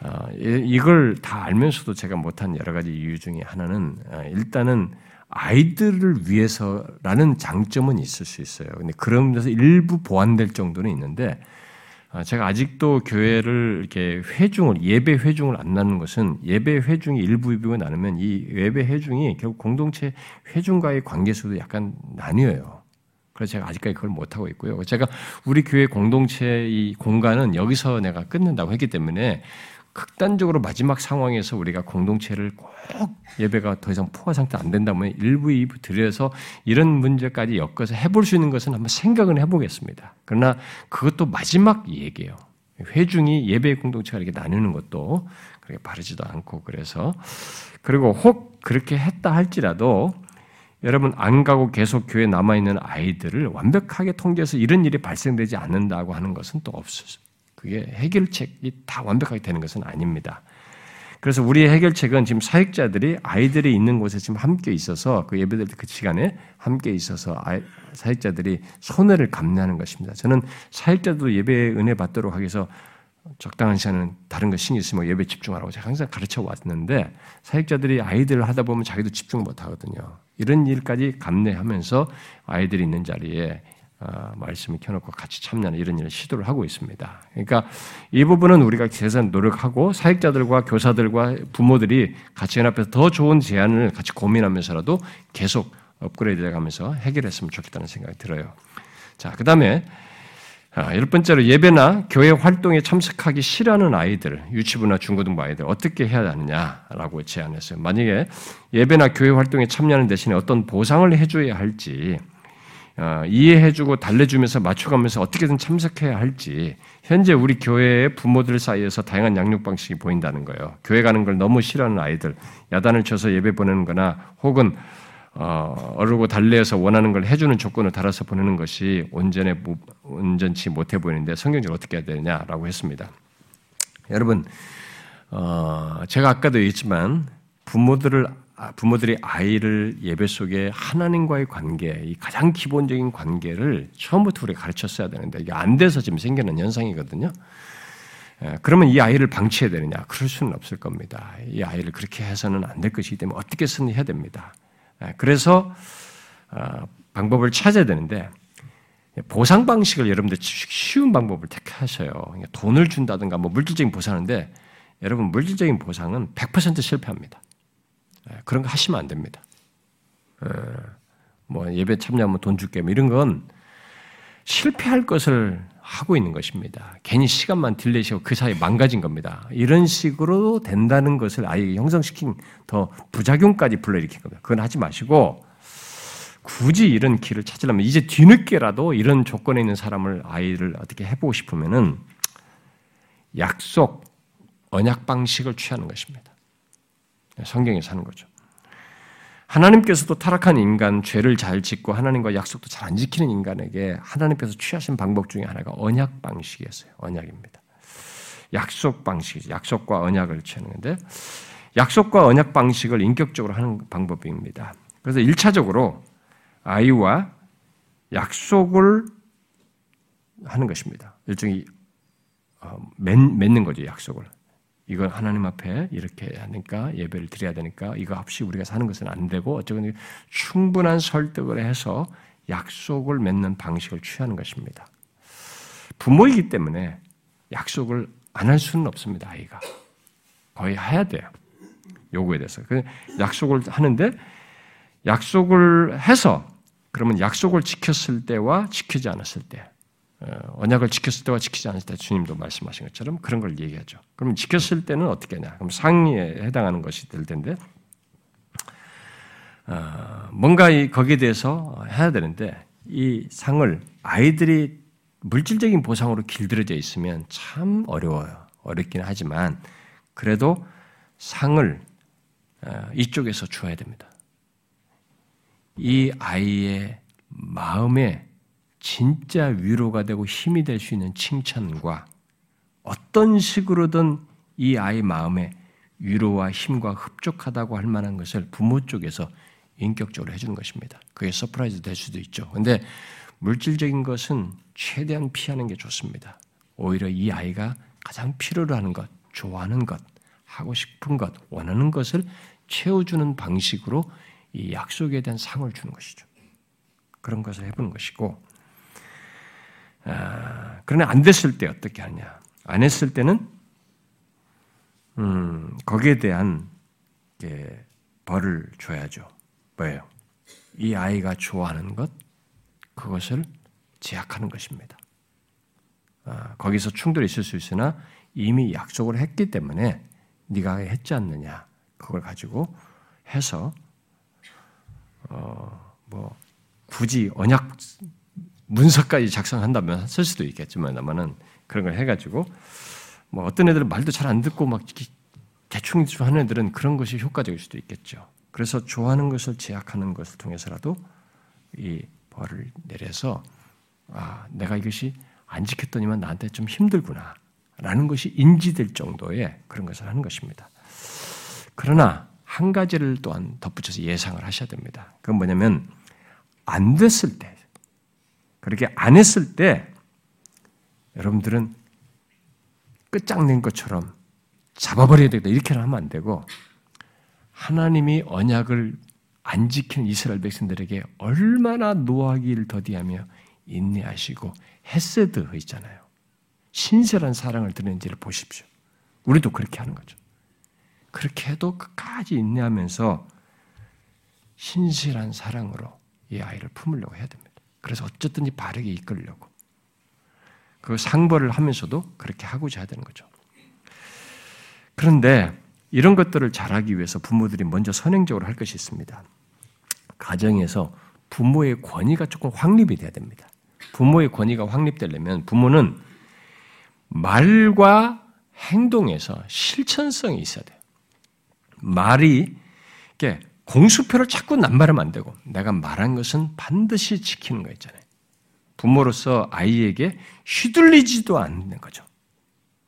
Speaker 2: 어, 이걸 다 알면서도 제가 못한 여러 가지 이유 중에 하나는 일단은 아이들을 위해서라는 장점은 있을 수 있어요. 근데 그런 데서 일부 보완될 정도는 있는데 아, 제가 아직도 교회를 이렇게 회중을 예배 회중을 안 나누는 것은 예배 회중이 일부 일부가 나누면 이 예배 회중이 결국 공동체 회중과의 관계에서도 약간 나뉘어요. 그래서 제가 아직까지 그걸 못 하고 있고요. 제가 우리 교회 공동체 이 공간은 여기서 내가 끊는다고 했기 때문에 극단적으로 마지막 상황에서 우리가 공동체를 꼭 예배가 더 이상 포화 상태 안 된다면 일부 일부 들여서 이런 문제까지 엮어서 해볼 수 있는 것은 한번 생각은 해보겠습니다. 그러나 그것도 마지막 얘기예요. 회중이 예배 공동체가 이렇게 나누는 것도 그렇게 바르지도 않고 그래서 그리고 혹 그렇게 했다 할지라도 여러분 안 가고 계속 교회 남아 있는 아이들을 완벽하게 통제해서 이런 일이 발생되지 않는다고 하는 것은 또 없어요. 그게 해결책이 다 완벽하게 되는 것은 아닙니다. 그래서 우리의 해결책은 지금 사역자들이 아이들이 있는 곳에 지금 함께 있어서 그 예배들 그 시간에 함께 있어서 사역자들이 손해를 감내하는 것입니다. 저는 사역자도 예배 은혜 받도록 하기 위해서 적당한 시간은 다른 거 신경 쓰면 예배 집중하라고 제가 항상 가르쳐 왔는데 사역자들이 아이들을 하다 보면 자기도 집중 못 하거든요. 이런 일까지 감내하면서 아이들이 있는 자리에 어, 말씀을 켜놓고 같이 참여하는 이런 일을 시도를 하고 있습니다. 그러니까 이 부분은 우리가 최선 노력하고 사역자들과 교사들과 부모들이 같이 연합해서 더 좋은 제안을 같이 고민하면서라도 계속 업그레이드 해가면서 해결했으면 좋겠다는 생각이 들어요. 자, 그 다음에 아, 열 번째로 예배나 교회 활동에 참석하기 싫어하는 아이들, 유치부나 중고등부 아이들 어떻게 해야 하느냐라고 제안했어요. 만약에 예배나 교회 활동에 참여하는 대신에 어떤 보상을 해줘야 할지, 어, 이해해주고 달래주면서 맞춰가면서 어떻게든 참석해야 할지, 현재 우리 교회의 부모들 사이에서 다양한 양육 방식이 보인다는 거예요. 교회 가는 걸 너무 싫어하는 아이들, 야단을 쳐서 예배 보내는 거나 혹은 어, 어르고 달래어서 원하는 걸 해주는 조건을 달아서 보내는 것이 온전해, 온전치 못해 보이는데 성경적으로 어떻게 해야 되느냐라고 했습니다. 여러분, 어, 제가 아까도 얘기했지만 부모들을 아, 부모들이 아이를 예배 속에 하나님과의 관계, 이 가장 기본적인 관계를 처음부터 우리가 가르쳤어야 되는데 이게 안 돼서 지금 생기는 현상이거든요. 예, 그러면 이 아이를 방치해야 되느냐? 그럴 수는 없을 겁니다. 이 아이를 그렇게 해서는 안 될 것이기 때문에 어떻게든 해야 됩니다. 예, 그래서 어, 방법을 찾아야 되는데 보상 방식을 여러분들 쉬운 방법을 택하셔요. 그러니까 돈을 준다든가 뭐 물질적인 보상인데 여러분 물질적인 보상은 100% 실패합니다. 예, 그런 거 하시면 안 됩니다. 예, 뭐 예배 참여하면 돈 줄게 뭐 이런 건 실패할 것을 하고 있는 것입니다. 괜히 시간만 딜레이시고 그 사이에 망가진 겁니다. 이런 식으로 된다는 것을 아예 형성시킨 더 부작용까지 불러일으킨 겁니다. 그건 하지 마시고 굳이 이런 길을 찾으려면 이제 뒤늦게라도 이런 조건에 있는 사람을 아이를 어떻게 해보고 싶으면은 약속, 언약 방식을 취하는 것입니다. 성경에 사는 거죠. 하나님께서도 타락한 인간, 죄를 잘 짓고 하나님과 약속도 잘 안 지키는 인간에게 하나님께서 취하신 방법 중에 하나가 언약 방식이었어요. 언약입니다. 약속 방식이죠. 약속과 언약을 취하는 건데, 약속과 언약 방식을 인격적으로 하는 방법입니다. 그래서 1차적으로 아이와 약속을 하는 것입니다. 일종의 어, 맺는 거죠, 약속을. 이걸 하나님 앞에 이렇게 하니까 예배를 드려야 되니까 이거 없이 우리가 사는 것은 안 되고 어쩌건 충분한 설득을 해서 약속을 맺는 방식을 취하는 것입니다. 부모이기 때문에 약속을 안 할 수는 없습니다, 아이가. 거의 해야 돼요. 요구에 대해서. 그 약속을 하는데 약속을 해서 그러면 약속을 지켰을 때와 지키지 않았을 때 어, 언약을 지켰을 때와 지키지 않을 때 주님도 말씀하신 것처럼 그런 걸 얘기하죠. 그럼 지켰을 때는 어떻게 하냐? 그럼 상의에 해당하는 것이 될 텐데 어, 뭔가 이 거기에 대해서 해야 되는데 이 상을 아이들이 물질적인 보상으로 길들여져 있으면 참 어려워요. 어렵긴 하지만 그래도 상을 어, 이쪽에서 주어야 됩니다. 이 아이의 마음에 진짜 위로가 되고 힘이 될 수 있는 칭찬과 어떤 식으로든 이 아이 마음에 위로와 힘과 흡족하다고 할 만한 것을 부모 쪽에서 인격적으로 해주는 것입니다. 그게 surprise 될 수도 있죠. 근데 물질적인 것은 최대한 피하는 게 좋습니다. 오히려 이 아이가 가장 필요로 하는 것, 좋아하는 것, 하고 싶은 것, 원하는 것을 채워주는 방식으로 이 약속에 대한 상을 주는 것이죠. 그런 것을 해보는 것이고, 아, 그러나 안 됐을 때 어떻게 하냐? 안 했을 때는 음, 거기에 대한 예, 벌을 줘야죠. 뭐예요? 이 아이가 좋아하는 것, 그것을 제약하는 것입니다. 아, 거기서 충돌이 있을 수 있으나 이미 약속을 했기 때문에 네가 했지 않느냐 그걸 가지고 해서 어, 뭐 굳이 언약 문서까지 작성한다면 쓸 수도 있겠지만 아마는 그런 걸 해가지고 뭐 어떤 애들은 말도 잘 안 듣고 막 대충 하는 애들은 그런 것이 효과적일 수도 있겠죠. 그래서 좋아하는 것을 제약하는 것을 통해서라도 이 벌을 내려서 아 내가 이것이 안 지켰더니만 나한테 좀 힘들구나 라는 것이 인지될 정도의 그런 것을 하는 것입니다. 그러나 한 가지를 또한 덧붙여서 예상을 하셔야 됩니다. 그건 뭐냐면 안 됐을 때 그렇게 안 했을 때 여러분들은 끝장낸 것처럼 잡아버려야 되겠다. 이렇게는 하면 안 되고 하나님이 언약을 안 지키는 이스라엘 백성들에게 얼마나 노하기를 더디하며 인내하시고 헤세드 있잖아요. 신실한 사랑을 드리는지를 보십시오. 우리도 그렇게 하는 거죠. 그렇게 해도 끝까지 인내하면서 신실한 사랑으로 이 아이를 품으려고 해야 됩니다. 그래서 어쨌든지 바르게 이끌려고. 그 상벌을 하면서도 그렇게 하고자 해야 되는 거죠. 그런데 이런 것들을 잘하기 위해서 부모들이 먼저 선행적으로 할 것이 있습니다. 가정에서 부모의 권위가 조금 확립이 돼야 됩니다. 부모의 권위가 확립되려면 부모는 말과 행동에서 실천성이 있어야 돼요. 말이 이게 공수표를 자꾸 남발하면 안 되고 내가 말한 것은 반드시 지키는 거 있잖아요. 부모로서 아이에게 휘둘리지도 않는 거죠.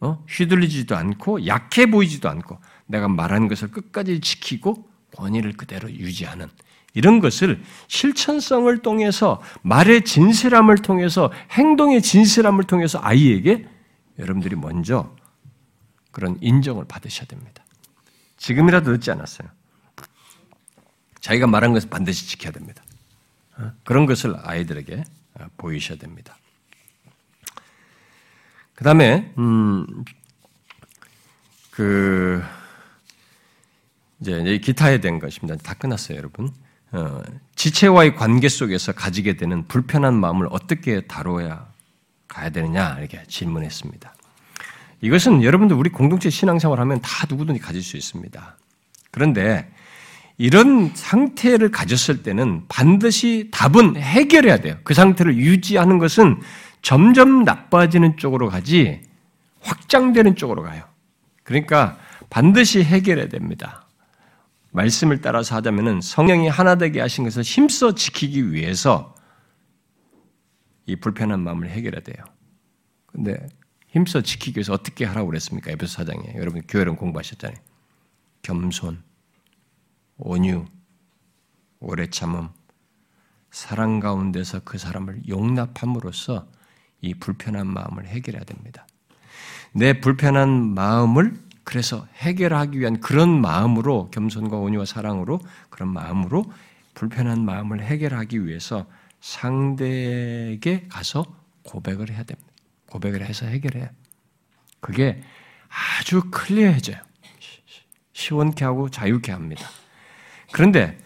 Speaker 2: 어? 휘둘리지도 않고 약해 보이지도 않고 내가 말한 것을 끝까지 지키고 권위를 그대로 유지하는 이런 것을 실천성을 통해서 말의 진실함을 통해서 행동의 진실함을 통해서 아이에게 여러분들이 먼저 그런 인정을 받으셔야 됩니다. 지금이라도 늦지 않았어요. 자기가 말한 것을 반드시 지켜야 됩니다. 어? 그런 것을 아이들에게 어, 보이셔야 됩니다. 그 다음에, 음, 그, 이제 기타에 대한 것입니다. 다 끝났어요, 여러분. 어, 지체와의 관계 속에서 가지게 되는 불편한 마음을 어떻게 다뤄야 가야 되느냐, 이렇게 질문했습니다. 이것은 여러분들 우리 공동체 신앙생활 하면 다 누구든지 가질 수 있습니다. 그런데 이런 상태를 가졌을 때는 반드시 답은 해결해야 돼요. 그 상태를 유지하는 것은 점점 나빠지는 쪽으로 가지 확장되는 쪽으로 가요. 그러니까 반드시 해결해야 됩니다. 말씀을 따라서 하자면은 성령이 하나 되게 하신 것을 힘써 지키기 위해서 이 불편한 마음을 해결해야 돼요. 근데 힘써 지키기 위해서 어떻게 하라고 그랬습니까? 에베소 사장에 여러분 교회론 공부하셨잖아요. 겸손, 온유, 오래 참음, 사랑 가운데서 그 사람을 용납함으로써 이 불편한 마음을 해결해야 됩니다. 내 불편한 마음을 그래서 해결하기 위한 그런 마음으로 겸손과 온유와 사랑으로 그런 마음으로 불편한 마음을 해결하기 위해서 상대에게 가서 고백을 해야 됩니다. 고백을 해서 해결해요. 그게 아주 클리어해져요. 시원케 하고 자유케 합니다. 그런데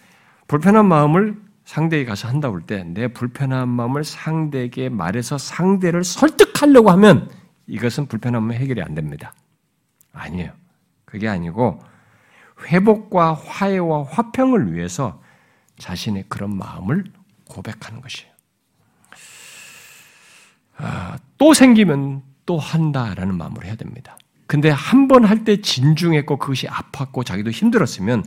Speaker 2: 불편한 마음을 상대에 가서 한다 볼 때 내 불편한 마음을 상대에게 말해서 상대를 설득하려고 하면 이것은 마음 해결이 안 됩니다. 아니에요. 그게 아니고 회복과 화해와 화평을 위해서 자신의 그런 마음을 고백하는 것이에요. 아, 또 생기면 또 한다라는 마음으로 해야 됩니다. 근데 한 번 할 때 진중했고 그것이 아팠고 자기도 힘들었으면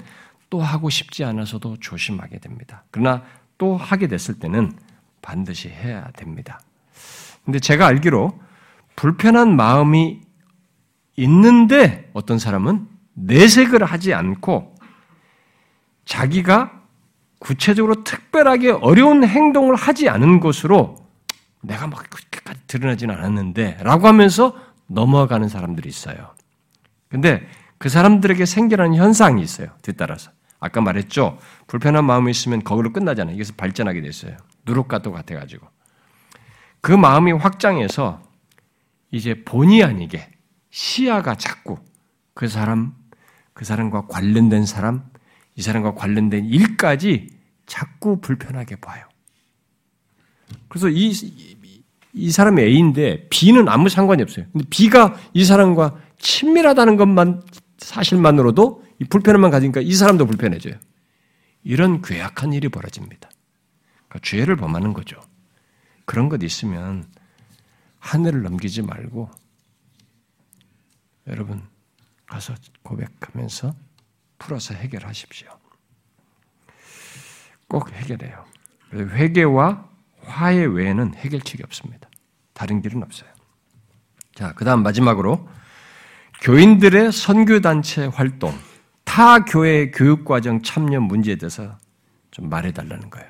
Speaker 2: 또 하고 싶지 않아서도 조심하게 됩니다. 그러나 또 하게 됐을 때는 반드시 해야 됩니다. 근데 제가 알기로 불편한 마음이 있는데 어떤 사람은 내색을 하지 않고 자기가 구체적으로 특별하게 어려운 행동을 하지 않은 것으로 내가 막 그렇게까지 드러나지는 않았는데 라고 하면서 넘어가는 사람들이 있어요. 근데 그 사람들에게 생겨나는 현상이 있어요. 뒤따라서. 아까 말했죠. 불편한 마음이 있으면 거기로 끝나잖아요. 이것을 발전하게 됐어요. 누룩과 또 같아가지고. 그 마음이 확장해서 이제 본의 아니게 시야가 자꾸 그 사람, 그 사람과 관련된 사람, 이 사람과 관련된 일까지 자꾸 불편하게 봐요. 그래서 이, 이 사람이 A인데 B는 아무 상관이 없어요. 근데 B가 이 사람과 친밀하다는 것만 사실만으로도 이 불편함만 가지니까 이 사람도 불편해져요. 이런 괴악한 일이 벌어집니다. 그러니까 죄를 범하는 거죠. 그런 것 있으면 하늘을 넘기지 말고 여러분 가서 고백하면서 풀어서 해결하십시오. 꼭 해결해요. 회개와 화해 외에는 해결책이 없습니다. 다른 길은 없어요. 자, 그 다음 마지막으로 교인들의 선교단체 활동, 타 교회 교육과정 참여 문제에 대해서 좀 말해달라는 거예요.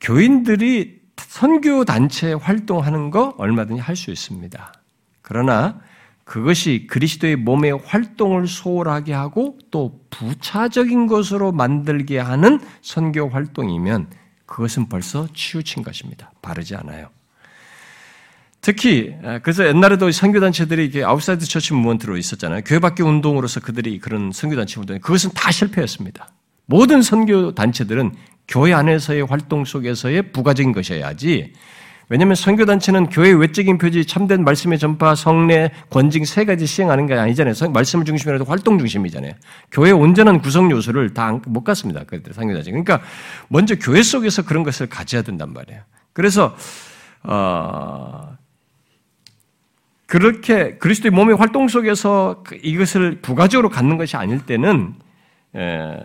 Speaker 2: 교인들이 선교 단체 활동하는 거 얼마든지 할 수 있습니다. 그러나 그것이 그리스도의 몸의 활동을 소홀하게 하고 또 부차적인 것으로 만들게 하는 선교 활동이면 그것은 벌써 치우친 것입니다. 바르지 않아요. 특히 그래서 옛날에도 선교단체들이 이게 아웃사이드 처치 무먼트로 있었잖아요. 교회 밖에 운동으로서 그들이 그런 선교단체 운동 그것은 다 실패했습니다. 모든 선교단체들은 교회 안에서의 활동 속에서의 부가적인 것이어야지 왜냐하면 선교단체는 교회 외적인 표지, 참된 말씀의 전파, 성례, 권징 세 가지 시행하는 게 아니잖아요. 말씀을 중심으로 해서 활동 중심이잖아요. 교회 온전한 구성 요소를 다 못 갖습니다. 그들 선교단체. 그러니까 먼저 교회 속에서 그런 것을 가져야 된단 말이에요. 그래서 어, 그렇게 그리스도의 몸의 활동 속에서 그 이것을 부가적으로 갖는 것이 아닐 때는 에,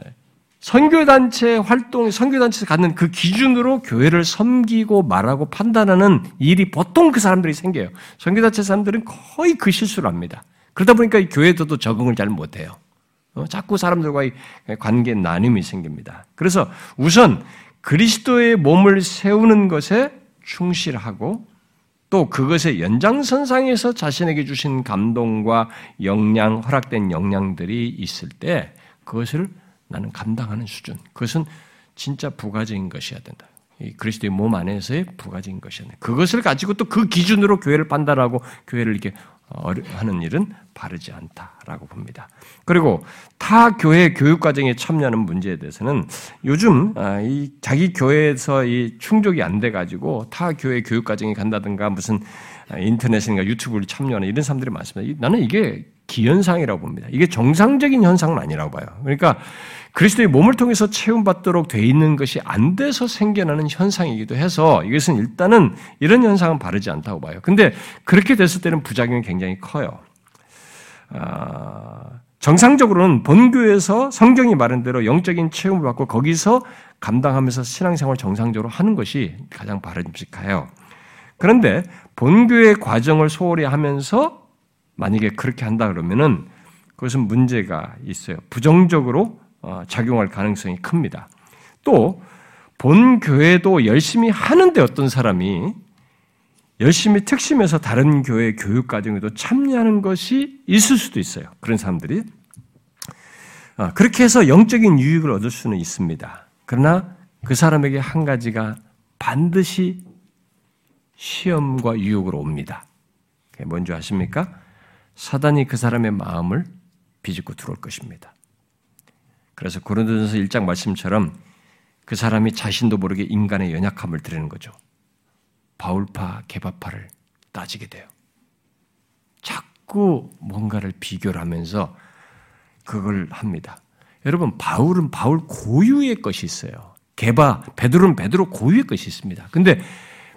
Speaker 2: 선교단체 활동, 선교단체에서 갖는 그 기준으로 교회를 섬기고 말하고 판단하는 일이 보통 그 사람들이 생겨요. 선교단체 사람들은 거의 그 실수를 합니다. 그러다 보니까 교회에서도 적응을 잘 못해요. 어, 자꾸 사람들과의 관계 나눔이 생깁니다. 그래서 우선 그리스도의 몸을 세우는 것에 충실하고 또 그것의 연장선상에서 자신에게 주신 감동과 역량, 허락된 역량들이 있을 때 그것을 나는 감당하는 수준. 그것은 진짜 부가적인 것이어야 된다. 그리스도의 몸 안에서의 부가적인 된다. 그것을 가지고 또 그 기준으로 교회를 판단하고 교회를 이렇게 하는 일은 바르지 않다라고 봅니다. 그리고 타 교회 교육 과정에 참여하는 문제에 대해서는 요즘 아, 이 자기 교회에서 이 충족이 안 돼 가지고 타 교회 교육 과정에 간다든가 무슨 인터넷인가 유튜브를 참여하는 이런 사람들이 많습니다. 나는 이게 기현상이라고 봅니다. 이게 정상적인 현상은 아니라고 봐요. 그러니까 그리스도의 몸을 통해서 체험받도록 돼 있는 것이 안 돼서 생겨나는 현상이기도 해서 이것은 일단은 이런 현상은 바르지 않다고 봐요. 근데 그렇게 됐을 때는 부작용이 굉장히 커요. 아, 정상적으로는 본교에서 성경이 말한 대로 영적인 체험을 받고 거기서 감당하면서 신앙생활 정상적으로 하는 것이 가장 바람직해요. 그런데 본교의 과정을 소홀히 하면서 만약에 그렇게 한다 그러면은 그것은 문제가 있어요. 부정적으로 어, 작용할 가능성이 큽니다. 또, 본 교회도 열심히 하는데 어떤 사람이 열심히 특심해서 다른 교회 교육 과정에도 참여하는 것이 있을 수도 있어요. 그런 사람들이. 어, 그렇게 해서 영적인 유익을 얻을 수는 있습니다. 그러나 그 사람에게 한 가지가 반드시 시험과 유혹으로 옵니다. 뭔지 아십니까? 사단이 그 사람의 마음을 비집고 들어올 것입니다. 그래서 고린도전서 1장 말씀처럼 그 사람이 자신도 모르게 인간의 연약함을 드리는 거죠. 바울파, 개바파를 따지게 돼요. 자꾸 뭔가를 비교를 하면서 그걸 합니다. 여러분, 바울은 바울 고유의 것이 있어요. 개바, 베드로는 베드로 고유의 것이 있습니다. 근데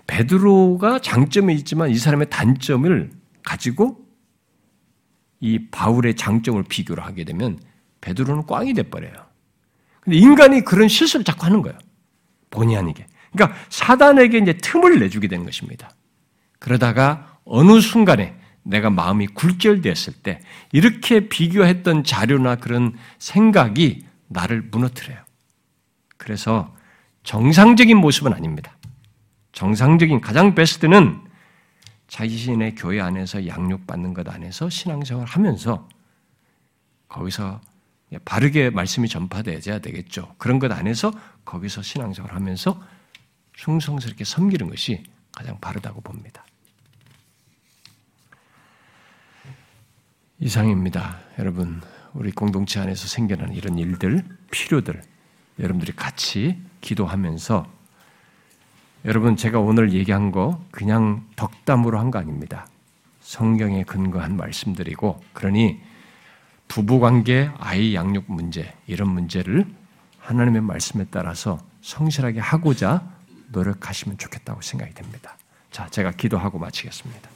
Speaker 2: 베드로가 장점이 있지만 이 사람의 단점을 가지고 이 바울의 장점을 비교를 하게 되면 베드로는 꽝이 돼버려요. 근데 인간이 그런 실수를 자꾸 하는 거예요. 본의 아니게. 그러니까 사단에게 이제 틈을 내주게 되는 것입니다. 그러다가 어느 순간에 내가 마음이 굴절되었을 때 이렇게 비교했던 자료나 그런 생각이 나를 무너뜨려요. 그래서 정상적인 모습은 아닙니다. 정상적인 가장 베스트는 자신의 교회 안에서 양육받는 것 안에서 신앙생활 하면서 거기서 바르게 말씀이 전파되어야 되겠죠. 그런 것 안에서 거기서 신앙생활 하면서 충성스럽게 섬기는 것이 가장 바르다고 봅니다. 이상입니다. 여러분, 우리 공동체 안에서 생겨나는 이런 일들, 필요들, 여러분들이 같이 기도하면서 여러분, 제가 오늘 얘기한 거 그냥 덕담으로 한 거 아닙니다. 성경에 근거한 말씀들이고, 그러니 부부관계, 아이 양육 문제, 이런 문제를 하나님의 말씀에 따라서 성실하게 하고자 노력하시면 좋겠다고 생각이 됩니다. 자, 제가 기도하고 마치겠습니다.